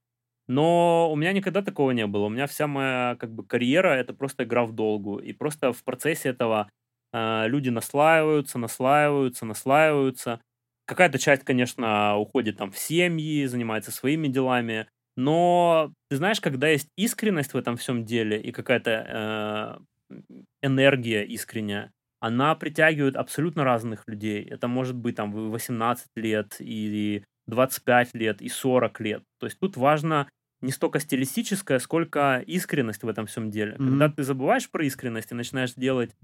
Но у меня никогда такого не было. У меня вся моя как бы карьера это просто игра в долгу. И просто в процессе этого э, люди наслаиваются, наслаиваются, наслаиваются. Какая-то часть, конечно, уходит там в семьи, занимается своими делами. Но ты знаешь, когда есть искренность в этом всем деле и какая-то э, энергия искренняя, она притягивает абсолютно разных людей. Это может быть там 18 лет, и 25 лет, и 40 лет. То есть тут важно не столько стилистическое, сколько искренность в этом всем деле. Mm-hmm. Когда ты забываешь про искренность и начинаешь делать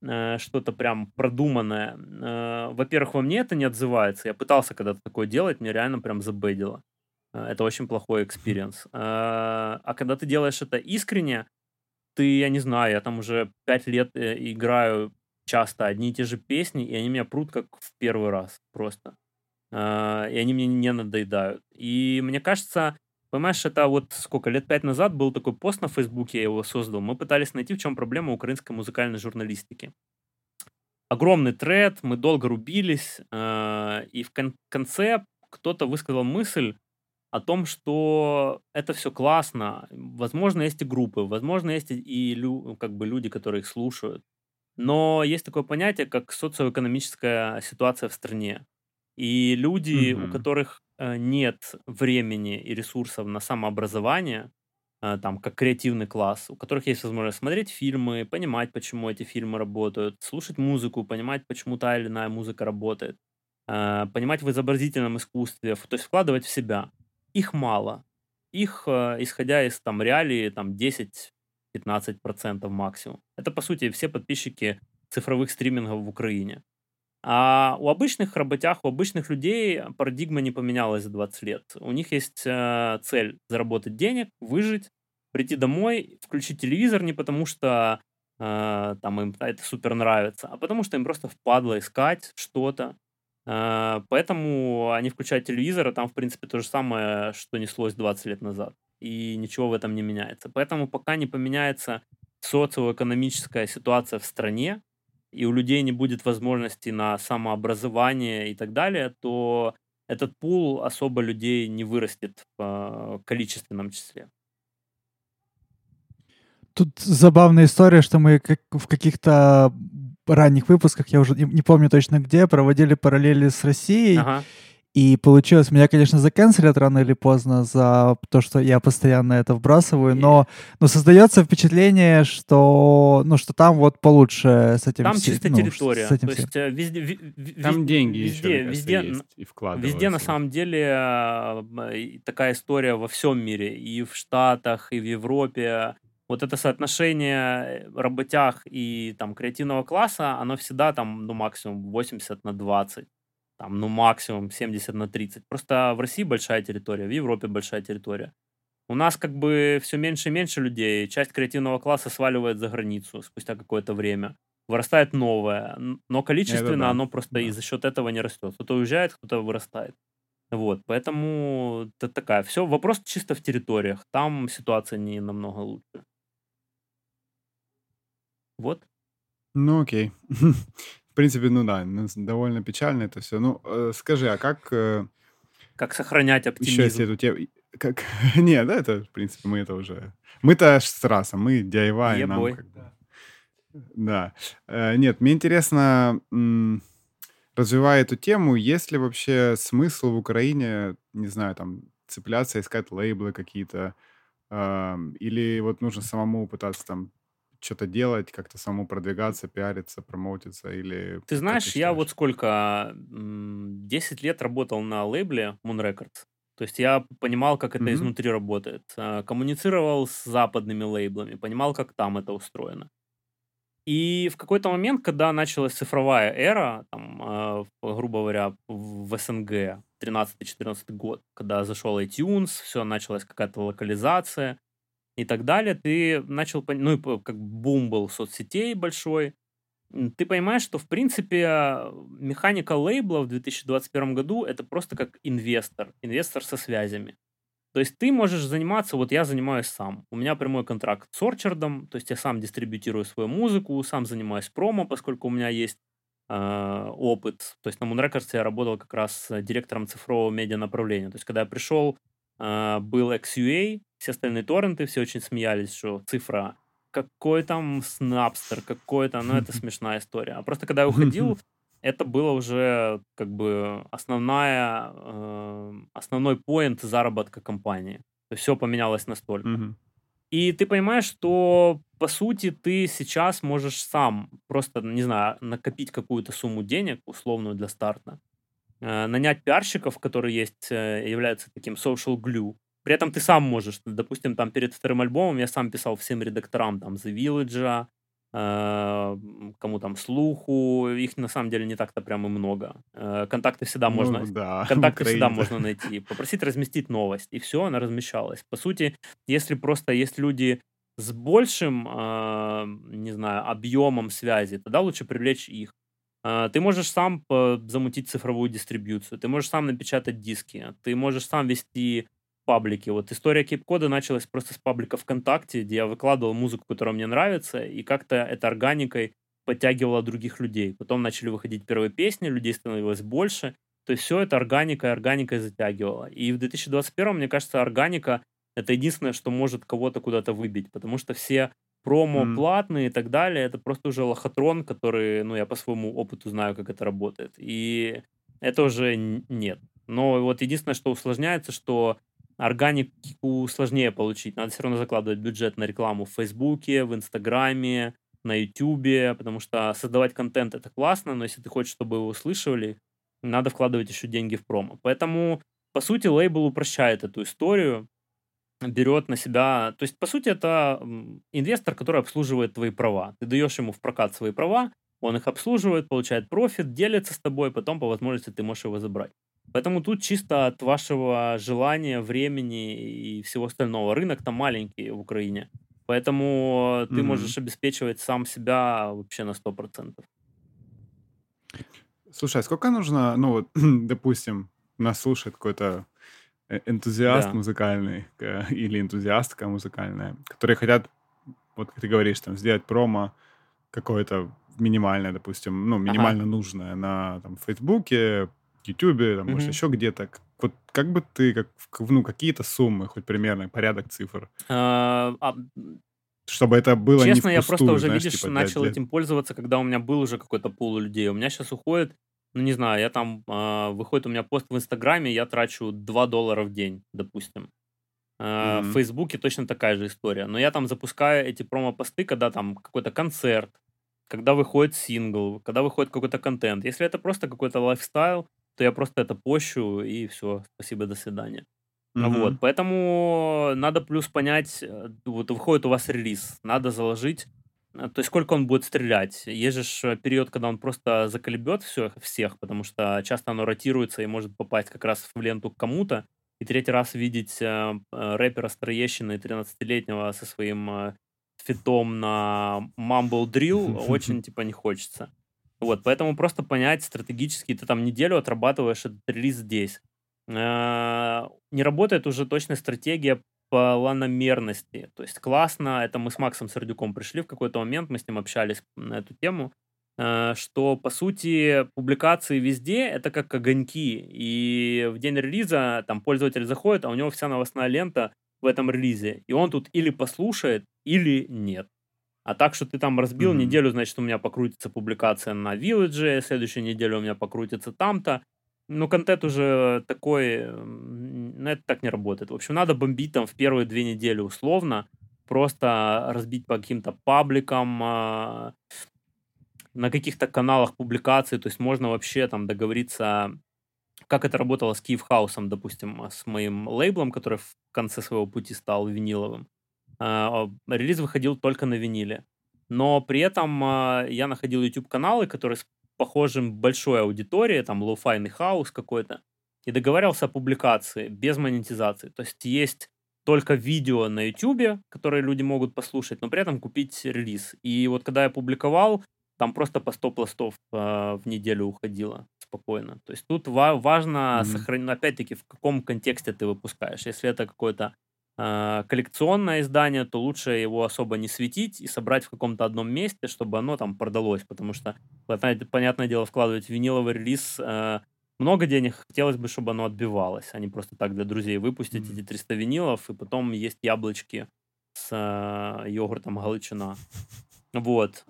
э, что-то прям продуманное, э, во-первых, во мне это не отзывается. Я пытался когда-то такое делать, мне реально прям забедило. Э, это очень плохой experience. Э, а когда ты делаешь это искренне, ты, я не знаю, я там уже пять лет э, играю часто одни и те же песни, и они меня прут как в первый раз просто. А, и они мне не надоедают. И мне кажется, понимаешь, это вот сколько, лет пять назад был такой пост на Фейсбуке, я его создал. Мы пытались найти, в чем проблема украинской музыкальной журналистики. Огромный тред, мы долго рубились, а, и в конце кто-то высказал мысль о том, что это все классно. Возможно, есть и группы, возможно, есть и лю, как бы люди, которые их слушают. Но есть такое понятие, как социоэкономическая ситуация в стране. И люди, у которых э, нет времени и ресурсов на самообразование, э, там, как креативный класс, у которых есть возможность смотреть фильмы, понимать, почему эти фильмы работают, слушать музыку, понимать, почему та или иная музыка работает, э, понимать в изобразительном искусстве, то есть вкладывать в себя. Их мало. Их, исходя из там реалии, там 10 15% максимум. Это, по сути, все подписчики цифровых стримингов в Украине. А у обычных работяг, у обычных людей парадигма не поменялась за 20 лет. У них есть э, цель заработать денег, выжить, прийти домой, включить телевизор не потому, что э, там им это супер нравится, а потому что им просто впадло искать что-то. Э, поэтому они включают телевизор, а там, в принципе, то же самое, что неслось 20 лет назад и ничего в этом не меняется. Поэтому пока не поменяется социоэкономическая ситуация в стране, и у людей не будет возможности на самообразование и так далее, то этот пул особо людей не вырастет в э, количественном числе. Тут забавная история, что мы в каких-то ранних выпусках, я уже не, не помню точно где, проводили параллели с Россией. Ага. И получилось, меня, конечно, заканцелят рано или поздно за то, что я постоянно это вбрасываю, но, но создается впечатление, что, ну, что там вот получше с этим Там чисто ну, территория. С этим то есть э, везде, везде, там деньги везде, еще, везде, есть и везде на самом деле э, такая история во всем мире, и в Штатах, и в Европе. Вот это соотношение работяг и там креативного класса, оно всегда там, ну, максимум 80 на 20 там, ну, максимум 70 на 30. Просто в России большая территория, в Европе большая территория. У нас как бы все меньше и меньше людей. Часть креативного класса сваливает за границу спустя какое-то время. Вырастает новое. Но количественно да. оно просто да. и за счет этого не растет. Кто-то уезжает, кто-то вырастает. Вот, поэтому это такая. Все, вопрос чисто в территориях. Там ситуация не намного лучше. Вот. Ну окей. <laughs> В принципе, ну да, довольно печально это все. Ну, э, скажи, а как э, Как сохранять еще если эту тему... Как... <laughs> Не, да, это, в принципе, мы это уже... Мы-то с расом, мы DIY, нам Ебой. как бы... Да. Э, Нет, мне интересно, развивая эту тему, есть ли вообще смысл в Украине, не знаю, там, цепляться, искать лейблы какие-то, э, или вот нужно самому пытаться там что-то делать, как-то самому продвигаться, пиариться, промоутиться, или Ты знаешь, я вот сколько, 10 лет работал на лейбле Moon Records, то есть я понимал, как это mm-hmm. изнутри работает, э, коммуницировал с западными лейблами, понимал, как там это устроено. И в какой-то момент, когда началась цифровая эра, там, э, грубо говоря, в СНГ, 13-14 год, когда зашел iTunes, все, началась какая-то локализация и так далее, ты начал, ну, как бум был соцсетей большой, ты понимаешь, что, в принципе, механика лейбла в 2021 году это просто как инвестор, инвестор со связями. То есть ты можешь заниматься, вот я занимаюсь сам. У меня прямой контракт с Орчардом, то есть я сам дистрибьютирую свою музыку, сам занимаюсь промо, поскольку у меня есть э, опыт. То есть на Moon Records я работал как раз директором цифрового медиа направления. То есть когда я пришел, был XUA, все остальные торренты, все очень смеялись, что цифра какой там Снапстер, какой-то, ну это смешная история. А просто когда я уходил, <laughs> это было уже как бы основная, э, основной поинт заработка компании. То есть все поменялось настолько. Mm-hmm. И ты понимаешь, что по сути ты сейчас можешь сам просто, не знаю, накопить какую-то сумму денег, условную для старта, нанять пиарщиков, которые есть, э, являются таким social glue. При этом ты сам можешь, допустим, там перед вторым альбомом я сам писал всем редакторам там The Village, Э, кому там слуху, их на самом деле не так-то прям и много. Э, контакты всегда ну, можно, да, <laughs> контакты всегда можно найти. Попросить разместить новость, и все, она размещалась. По сути, если просто есть люди с большим, э, не знаю, объемом связи, тогда лучше привлечь их. Ты можешь сам замутить цифровую дистрибьюцию, ты можешь сам напечатать диски, ты можешь сам вести паблике. Вот история кейп-кода началась просто с паблика ВКонтакте, где я выкладывал музыку, которая мне нравится, и как-то это органикой подтягивало других людей. Потом начали выходить первые песни, людей становилось больше. То есть все это органикой, органикой затягивало. И в 2021, мне кажется, органика — это единственное, что может кого-то куда-то выбить, потому что все промо mm. платные и так далее, это просто уже лохотрон, который, ну, я по своему опыту знаю, как это работает. И это уже нет. Но вот единственное, что усложняется, что Органику сложнее получить. Надо все равно закладывать бюджет на рекламу в Фейсбуке, в Инстаграме, на Ютубе, потому что создавать контент это классно, но если ты хочешь, чтобы его услышали, надо вкладывать еще деньги в промо. Поэтому, по сути, лейбл упрощает эту историю, берет на себя... То есть, по сути, это инвестор, который обслуживает твои права. Ты даешь ему в прокат свои права, он их обслуживает, получает профит, делится с тобой, потом по возможности ты можешь его забрать. Поэтому тут чисто от вашего желания, времени и всего остального. Рынок там маленький в Украине. Поэтому ты mm-hmm. можешь обеспечивать сам себя вообще на 100%. Слушай, а сколько нужно, ну вот, <clears throat> допустим, нас слушает какой-то энтузиаст да. музыкальный или энтузиастка музыкальная, которые хотят, вот как ты говоришь, там, сделать промо какое-то минимальное, допустим, ну, минимально ага. нужное на там, Фейсбуке, Ютубе, там, может, еще где-то. Вот как бы ты, как, ну, какие-то суммы, хоть примерно, порядок цифр, А, а, чтобы это было не честно, я просто уже, знаешь, видишь, типа начал для... этим пользоваться, когда у меня был уже какой-то пул людей. У меня сейчас уходит, ну, не знаю, я там, а, выходит у меня пост в Инстаграме, я трачу 2 доллара в день, допустим. А, В Фейсбуке точно такая же история. Но я там запускаю эти промо-посты, когда там какой-то концерт, когда выходит сингл, когда выходит какой-то контент. Если это просто какой-то лайфстайл, то я просто это пощу, и все, спасибо, до свидания. Мгм. Вот, поэтому надо плюс понять, э, вот выходит у вас релиз, надо заложить, э, то есть сколько он будет стрелять. Есть же ж период, когда он просто заколебет все, всех, потому что часто оно ротируется и может попасть как раз в ленту к кому-то, и третий раз видеть э, э, рэпера с Троещиной 13-летнего со своим э, фитом на Mumble Drill <laughs> очень, типа, не хочется. Вот, поэтому просто понять стратегически, ты там неделю отрабатываешь этот релиз здесь. Э, не работает уже точная стратегия планомерности. То есть классно, это мы с Максом Сердюком пришли в какой-то момент, мы с ним общались на эту тему, э, что, по сути, публикации везде — это как огоньки. И в день релиза там пользователь заходит, а у него вся новостная лента в этом релизе. И он тут или послушает, или нет. А так, что ты там разбил mm-hmm. неделю, значит, у меня покрутится публикация на Village, следующую неделю у меня покрутится там-то. Ну, контент уже такой, ну, это так не работает. В общем, надо бомбить там в первые две недели условно, просто разбить по каким-то пабликам, а, на каких-то каналах публикаций, то есть можно вообще там договориться, как это работало с Киев Хаусом, допустим, с моим лейблом, который в конце своего пути стал виниловым. А, релиз выходил только на виниле. Но при этом а, я находил YouTube-каналы, которые похожим большой аудиторией, там лоу-файный хаус какой-то, и договаривался о публикации без монетизации. То есть есть только видео на YouTube, которые люди могут послушать, но при этом купить релиз. И вот когда я публиковал, там просто по 100 пластов э, в неделю уходило спокойно. То есть тут ва- важно mm-hmm. сохранить, опять-таки, в каком контексте ты выпускаешь. Если это какое-то э, коллекционное издание, то лучше его особо не светить и собрать в каком-то одном месте, чтобы оно там продалось, потому что, понятное дело, вкладывать в виниловый релиз э, много денег, хотелось бы, чтобы оно отбивалось, а не просто так для друзей выпустить mm-hmm. эти 300 винилов, и потом есть яблочки с э, йогуртом Галичина. Вот.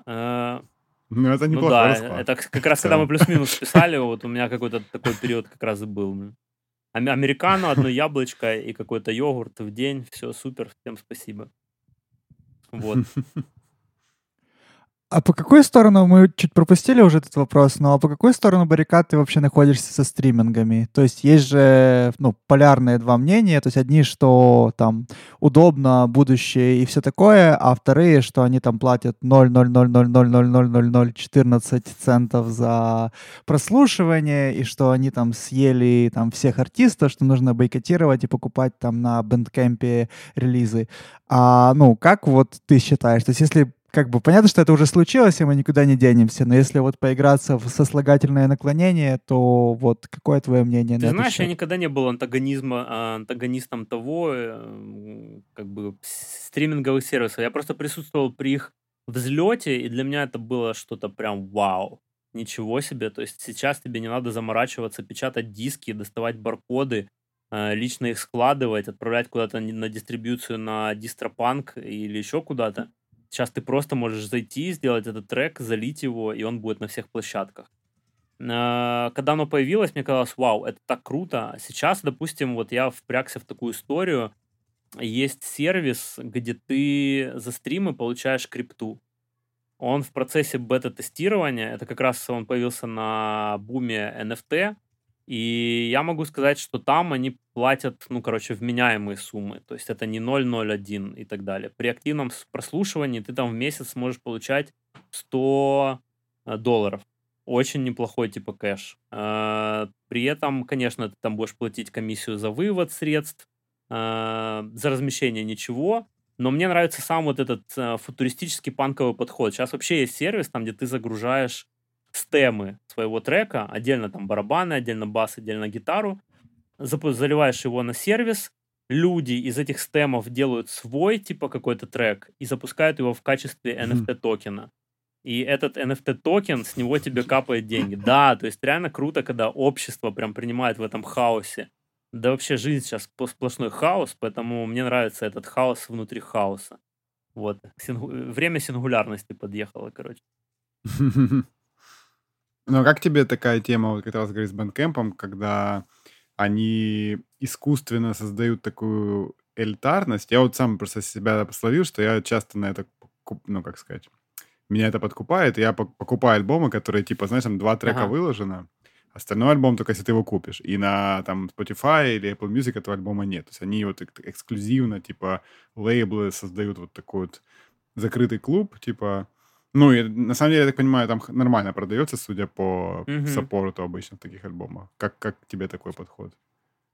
Ну, это ну неплохой ну, да, это как <laughs> раз когда мы плюс-минус писали, вот у меня какой-то такой период как раз и был. Американо, одно яблочко и какой-то йогурт в день. Все супер, всем спасибо. Вот. <laughs> А по какую сторону, мы чуть пропустили уже этот вопрос, но по какую сторону баррикад ты вообще находишься со стримингами? То есть есть же, ну, полярные два мнения, то есть одни, что там удобно, будущее и все такое, а вторые, что они там платят 0,000000014 центов за прослушивание, и что они там съели там всех артистов, что нужно бойкотировать и покупать там на бэндкэмпе релизы. А, ну, как вот ты считаешь? То есть если как бы понятно, что это уже случилось, и мы никуда не денемся, но если вот поиграться в сослагательное наклонение, то вот какое твое мнение? Ты знаешь, я никогда не был антагонизма, а, антагонистом того, э, как бы стриминговых сервисов. Я просто присутствовал при их взлете, и для меня это было что-то прям вау. Ничего себе. То есть сейчас тебе не надо заморачиваться, печатать диски, доставать баркоды, э, лично их складывать, отправлять куда-то на дистрибьюцию на дистропанк или еще куда-то. Сейчас ты просто можешь зайти, сделать этот трек, залить его, и он будет на всех площадках. А, когда оно появилось, мне казалось, вау, это так круто. Сейчас, допустим, вот я впрягся в такую историю. Есть сервис, где ты за стримы получаешь крипту. Он в процессе бета-тестирования, это как раз он появился на буме NFT, и я могу сказать, что там они платят, ну, короче, вменяемые суммы. То есть это не 0,01 и так далее. При активном прослушивании ты там в месяц сможешь получать 100 э, долларов. Очень неплохой типа кэш. А, при этом, конечно, ты там будешь платить комиссию за вывод средств, а, за размещение ничего. Но мне нравится сам вот этот э, футуристический панковый подход. Сейчас вообще есть сервис, там, где ты загружаешь стемы своего трека, отдельно там барабаны, отдельно бас, отдельно гитару, заливаешь его на сервис, люди из этих стемов делают свой типа какой-то трек и запускают его в качестве NFT токена. И этот NFT токен, с него тебе капает деньги. Да, то есть реально круто, когда общество прям принимает в этом хаосе. Да вообще жизнь сейчас сплошной хаос, поэтому мне нравится этот хаос внутри хаоса. Вот. Сингу... Время сингулярности подъехало, короче. <laughs> Ну, а как тебе такая тема, вот как раз говоришь, с бэндкэмпом, когда они искусственно создают такую элитарность? Я вот сам просто себя пословил, что я часто на это, ну, как сказать, меня это подкупает, я покупаю альбомы, которые, типа, знаешь, там два трека ага. выложено, остальной альбом только если ты его купишь. И на там Spotify или Apple Music этого альбома нет. То есть они вот эксклюзивно, типа, лейблы создают вот такой вот закрытый клуб, типа, ну, и, на самом деле, я так понимаю, там нормально продается, судя по mm-hmm. саппорту обычно в таких альбомах. Как, как тебе такой подход?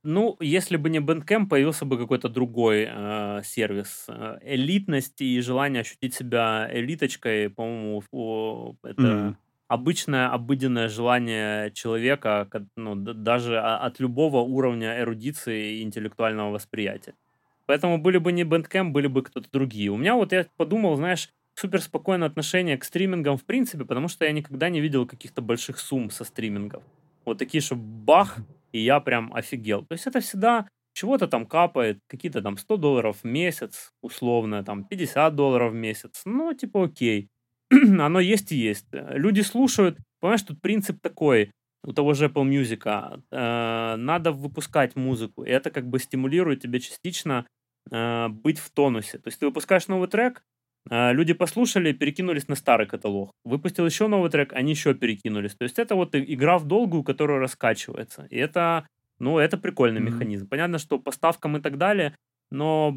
Ну, если бы не Bandcamp, появился бы какой-то другой э, сервис. Э, элитность и желание ощутить себя элиточкой, по-моему, это mm-hmm. обычное, обыденное желание человека, ну, даже от любого уровня эрудиции и интеллектуального восприятия. Поэтому были бы не Bandcamp, были бы кто-то другие. У меня вот я подумал, знаешь, супер спокойное отношение к стримингам в принципе, потому что я никогда не видел каких-то больших сумм со стримингов. Вот такие, что бах, и я прям офигел. То есть это всегда чего-то там капает, какие-то там 100 долларов в месяц, условно, там 50 долларов в месяц. Ну, типа окей. <clears throat> Оно есть и есть. Люди слушают. Понимаешь, тут принцип такой. у того же Apple Music, э, надо выпускать музыку, и это как бы стимулирует тебя частично э, быть в тонусе. То есть ты выпускаешь новый трек, люди послушали, перекинулись на старый каталог. Выпустил еще новый трек, они еще перекинулись. То есть это вот игра в долгую, которая раскачивается. И это, ну, это прикольный mm-hmm. механизм. Понятно, что по ставкам и так далее, но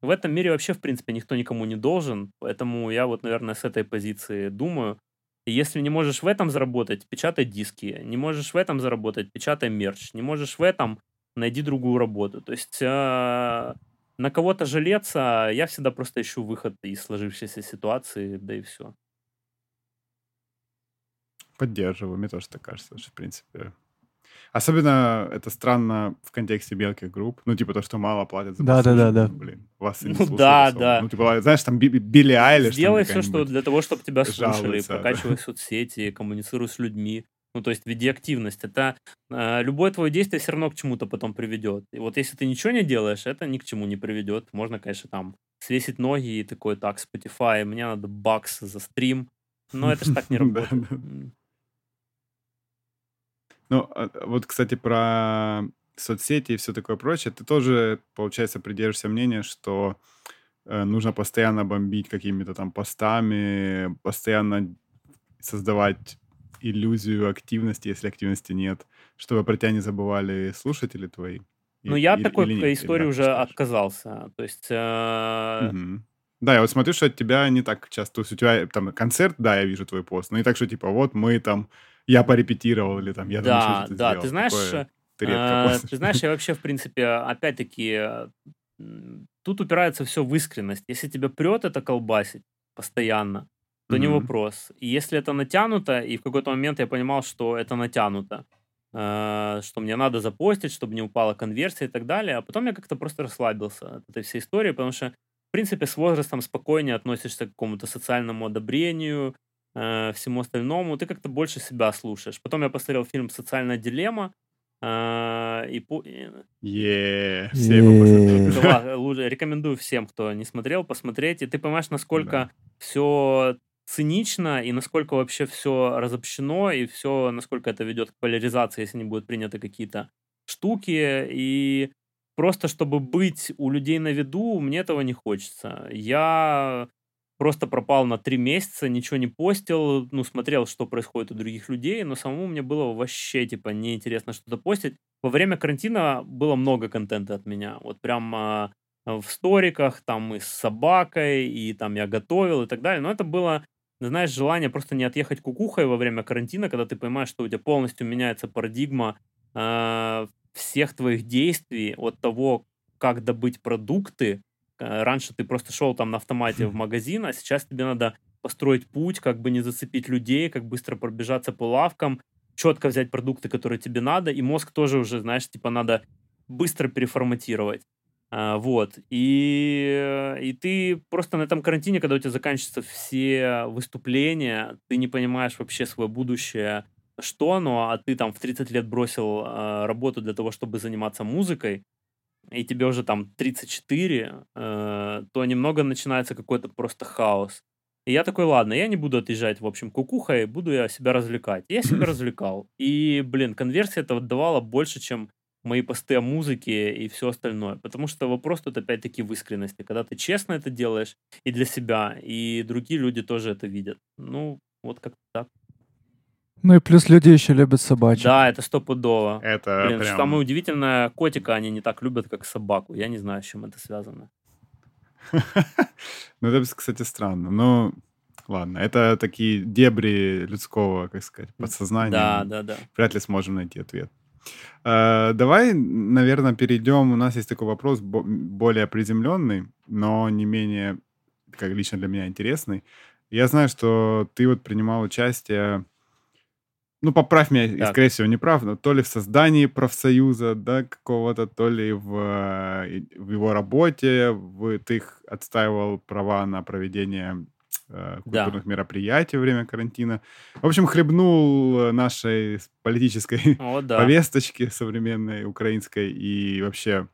в этом мире вообще, в принципе, никто никому не должен. Поэтому я вот, наверное, с этой позиции думаю. Если не можешь в этом заработать, печатай диски. Не можешь в этом заработать, печатай мерч. Не можешь в этом, найди другую работу. То есть э, на кого-то жалеться, я всегда просто ищу выход из сложившейся ситуации, да и все. Поддерживаю, мне тоже так кажется, что, в принципе, Особенно это странно в контексте мелких групп. Ну, типа то, что мало платят за Да, да, да, да. Блин, вас и не Ну да, особо. да. Ну, типа, знаешь, там Би- Билли Айлиш. Сделай все, что для того, чтобы тебя слушали, жалуется, да. прокачивай соцсети, коммуницируй с людьми. Ну, то есть веди активность. Это э, любое твое действие все равно к чему-то потом приведет. И вот если ты ничего не делаешь, это ни к чему не приведет. Можно, конечно, там свесить ноги и такой, так, Spotify, мне надо бакс за стрим. Но это ж так не <laughs> работает. Ну, а, вот, кстати, про соцсети и все такое прочее. Ты тоже, получается, придерживаешься мнения, что э, нужно постоянно бомбить какими-то там постами, постоянно создавать иллюзию активности, если активности нет, чтобы про тебя не забывали слушатели твои. Ну, И- я от такой или истории уже считаешь? отказался. То есть э, Мгм. Да, я вот смотрю, что от тебя не так часто. То есть у тебя там концерт, да, я вижу твой пост, но не так, что типа вот мы там, я порепетировал или там я Да, что-то да, сделал. ты знаешь, Такое ты редко э, постишь. ты знаешь, я <laughs> вообще, в принципе, опять-таки, тут упирается все в искренность. Если тебя прет это колбасить постоянно, то не вопрос. И если это натянуто, и в какой-то момент я понимал, что это натянуто, э, что мне надо запостить, чтобы не упала конверсия и так далее, а потом я как-то просто расслабился от этой всей истории, потому что, в принципе, с возрастом спокойнее относишься к какому-то социальному одобрению, э, всему остальному, ты как-то больше себя слушаешь. Потом я посмотрел фильм «Социальная дилемма», э, и, по- Е, все его <laughs> рекомендую всем, кто не смотрел, посмотреть. И ты понимаешь, насколько Да. все цинично и насколько вообще все разобщено, и все, насколько это ведет к поляризации, если не будут приняты какие-то штуки. И просто чтобы быть у людей на виду, мне этого не хочется. Я просто пропал на три месяца, ничего не постил, ну, смотрел, что происходит у других людей, но самому мне было вообще, типа, неинтересно что-то постить. Во время карантина было много контента от меня. Вот прям а, в сториках, там и с собакой, и там я готовил и так далее. Но это было, знаешь, желание просто не отъехать кукухой во время карантина, когда ты понимаешь, что у тебя полностью меняется парадигма а, всех твоих действий от того, как добыть продукты. Э, Раньше ты просто шел там на автомате в магазин, а сейчас тебе надо построить путь, как бы не зацепить людей, как быстро пробежаться по лавкам, четко взять продукты, которые тебе надо, и мозг тоже уже, знаешь, типа надо быстро переформатировать. А, вот. И, и ты просто на этом карантине, когда у тебя заканчиваются все выступления, ты не понимаешь вообще свое будущее, что оно, а ты там в 30 лет бросил э, работу для того, чтобы заниматься музыкой, и тебе уже там 34, э, то немного начинается какой-то просто хаос. И я такой, ладно, я не буду отъезжать, в общем, кукухой, буду я себя развлекать. Я себя <laughs> развлекал. И, блин, конверсия этого давала больше, чем мои посты о музыке и все остальное. Потому что вопрос тут опять-таки в искренности. Когда ты честно это делаешь и для себя, и другие люди тоже это видят. Ну, вот как-то так. Ну и плюс люди еще любят собачек. Да, это стопудово. Это Блин, прям... самое удивительное, котика они не так любят, как собаку. Я не знаю, с чем это связано. <laughs> Ну, это, кстати, странно. Но ладно, это такие дебри людского, как сказать, подсознания. Да, да, да. Вряд ли сможем найти ответ. Э, Давай, наверное, перейдем. У нас есть такой вопрос бо- более приземленный, но не менее, как лично для меня, интересный. Я знаю, что ты вот принимал участие, ну, поправь меня, Так. скорее всего, не прав, но то ли в создании профсоюза, да, какого-то, то ли в, э, в его работе, в, ты их отстаивал права на проведение э, Да. культурных мероприятий во время карантина. В общем, хлебнул э, нашей политической <laughs> О, да. повесточки современной украинской и вообще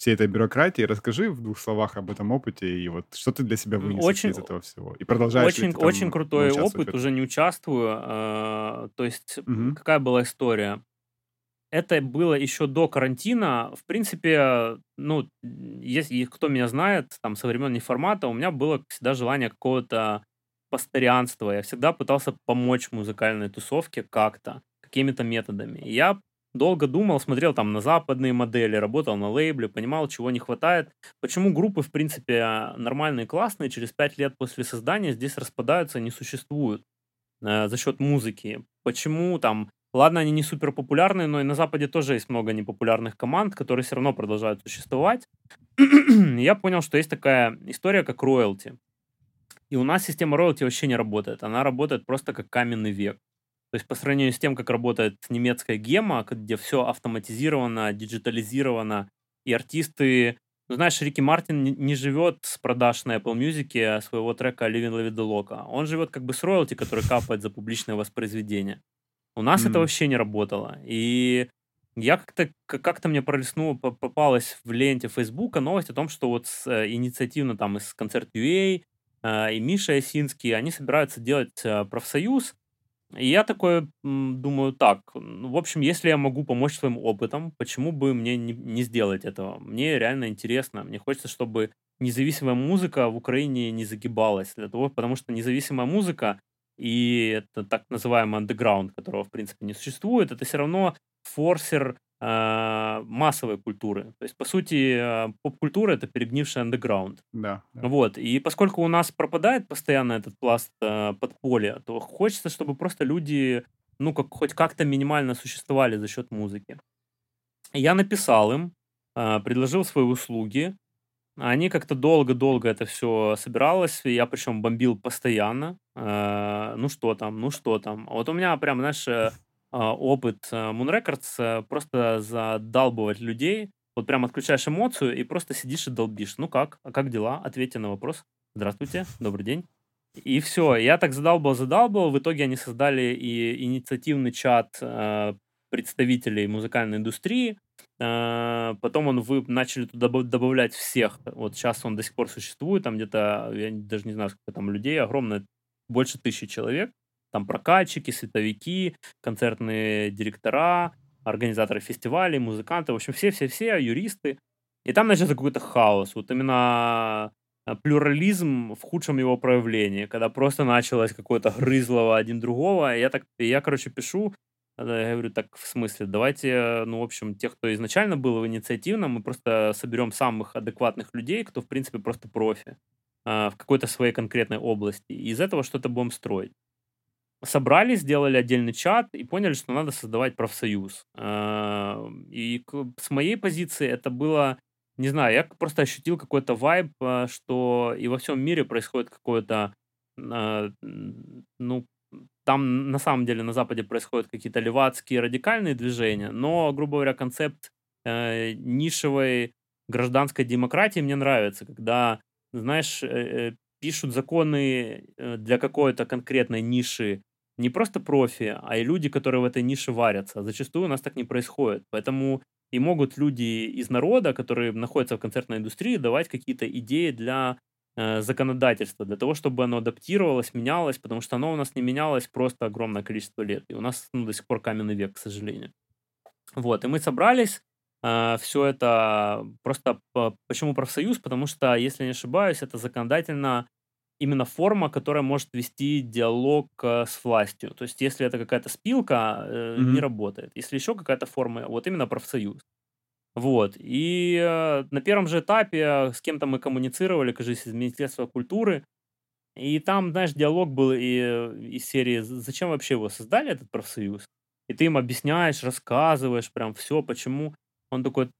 всей этой бюрократии. Расскажи в двух словах об этом опыте и вот что ты для себя вынес очень, из этого всего. И продолжаешь Очень, там, очень крутой опыт, уже не участвую. Э, то есть угу. какая была история? Это было еще до карантина. В принципе, ну, если кто меня знает, там, со времен неформата, у меня было всегда желание какого-то постоянства. Я всегда пытался помочь музыкальной тусовке как-то, какими-то методами. Я долго думал, смотрел там на западные модели, работал на лейбле, понимал, чего не хватает. Почему группы, в принципе, нормальные, классные, через пять лет после создания здесь распадаются, не существуют э, за счет музыки. Почему там, ладно, они не супер популярные, но и на Западе тоже есть много непопулярных команд, которые все равно продолжают существовать. <clears throat> Я понял, что есть такая история, как роялти. И у нас система роялти вообще не работает. Она работает просто как каменный век. То есть по сравнению с тем, как работает немецкая гема, где все автоматизировано, диджитализировано, и артисты... Ну, знаешь, Рики Мартин не, живет с продаж на Apple Music своего трека «Living La Vida Loca». Он живет как бы с роялти, который капает за публичное воспроизведение. У нас mm-hmm. это вообще не работало. И я как-то как-то мне пролистнуло, попалась в ленте Фейсбука новость о том, что вот с, э, инициативно там из концерт UA э, и Миша Ясинский, они собираются делать э, профсоюз, и я такой думаю, так, ну, в общем, если я могу помочь своим опытом, почему бы мне не, не сделать этого? Мне реально интересно. Мне хочется, чтобы независимая музыка в Украине не загибалась. Для того, потому что независимая музыка и это так называемый андеграунд, которого, в принципе, не существует, это все равно форсер э, массовой культуры. То есть, по сути, э, поп-культура — это перегнивший андеграунд. Да, да. Вот. И поскольку у нас пропадает постоянно этот пласт э, подполья, то хочется, чтобы просто люди, ну, как, хоть как-то минимально существовали за счет музыки. Я написал им, предложил свои услуги. Они как-то долго-долго это все собиралось. Я причем бомбил постоянно. Э, ну что там, ну что там. Вот у меня прям, знаешь, э, а, опыт э, Moon Records просто задалбывать людей. Вот прям отключаешь эмоцию и просто сидишь и долбишь. Ну как? А как дела? Ответьте на вопрос. Здравствуйте, добрый день. И все, я так задалбал, задалбал. В итоге они создали и инициативный чат представителей музыкальной индустрии. Э, потом он вы начали туда добавлять всех. Вот сейчас он до сих пор существует. Там где-то, я даже не знаю, сколько там людей, огромное, больше тысячи человек. Там прокатчики, световики, концертные директора, организаторы фестивалей, музыканты, в общем, все-все-все, юристы. И там начался какой-то хаос. Вот именно э, плюрализм в худшем его проявлении, когда просто началось какое-то грызлово один другого. Я так, я, короче, пишу, я говорю, так, в смысле, давайте, ну, в общем, тех, кто изначально был в инициативном, мы просто соберем самых адекватных людей, кто, в принципе, просто профи э, в какой-то своей конкретной области. И из этого что-то будем строить собрались, сделали отдельный чат и поняли, что надо создавать профсоюз. А, и с моей позиции это было, не знаю, я просто ощутил какой-то вайб, а, что и во всем мире происходит какое-то, а, ну, там на самом деле на Западе происходят какие-то левацкие радикальные движения, но, грубо говоря, концепт э, нишевой гражданской демократии мне нравится, когда, знаешь, э, э пишут законы э, для какой-то конкретной ниши не просто профи, а и люди, которые в этой нише варятся. Зачастую у нас так не происходит. Поэтому и могут люди из народа, которые находятся в концертной индустрии, давать какие-то идеи для э, законодательства, для того, чтобы оно адаптировалось, менялось, потому что оно у нас не менялось просто огромное количество лет. И у нас ну, до сих пор каменный век, к сожалению. Вот, и мы собрались, э, все это просто... По, почему профсоюз? Потому что, если не ошибаюсь, это законодательно именно форма, которая может вести диалог э, с властью. То есть, если это какая-то спилка, mm-hmm. не работает. Если еще какая-то форма, вот именно профсоюз. Вот. И э, на первом же этапе с кем-то мы коммуницировали, кажется, из Министерства культуры. И там, знаешь, диалог был и, из серии «Зачем вообще его создали, этот профсоюз?» И ты им объясняешь, рассказываешь прям все, почему. Он такой,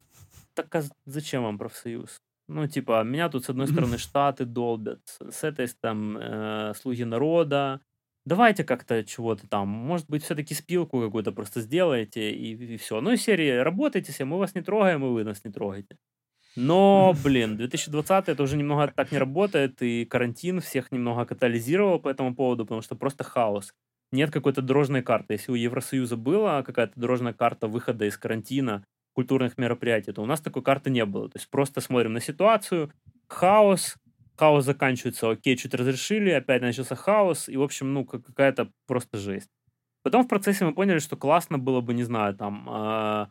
так а зачем вам профсоюз? Ну, типа, меня тут, с одной стороны, Штаты долбят, с этой, там, э, слуги народа. Давайте как-то чего-то там, может быть, все-таки спилку какую-то просто сделаете, и, и все. Ну, и серии, работайте все, мы вас не трогаем, и вы нас не трогаете. Но, <laughs> блин, 2020 это уже немного так не работает, и карантин всех немного катализировал по этому поводу, потому что просто хаос. Нет какой-то дорожной карты. Если у Евросоюза была какая-то дорожная карта выхода из карантина, культурных мероприятий, то у нас такой карты не было. То есть просто смотрим на ситуацию, хаос, хаос заканчивается, окей, чуть разрешили, опять начался хаос, и, в общем, ну, какая-то просто жесть. Потом в процессе мы поняли, что классно было бы, не знаю, там, э,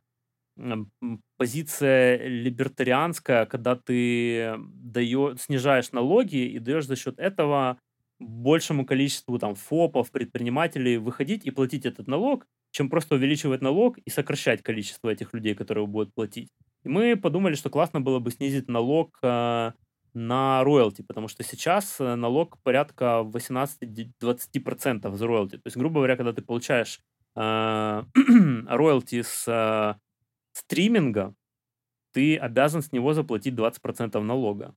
позиция либертарианская, когда ты даешь, снижаешь налоги и даешь за счет этого большему количеству там ФОПов, предпринимателей выходить и платить этот налог, чем просто увеличивать налог и сокращать количество этих людей, которые будут платить. И мы подумали, что классно было бы снизить налог э, на роялти, потому что сейчас э, налог порядка 18-20% за роялти. То есть, грубо говоря, когда ты получаешь э, <clears throat> роялти с э, стриминга, ты обязан с него заплатить 20% налога.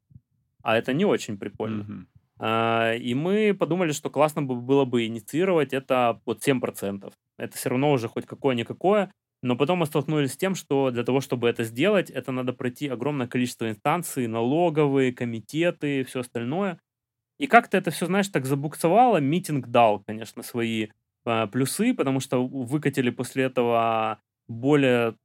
А это не очень прикольно. Mm-hmm. А, и мы подумали, что классно бы было бы инициировать это под 7%. Это все равно уже хоть какое-никакое. Но потом мы столкнулись с тем, что для того, чтобы это сделать, это надо пройти огромное количество инстанций, налоговые, комитеты, все остальное. И как-то это все, знаешь, так забуксовало. Митинг дал, конечно, свои э, плюсы, потому что выкатили после этого более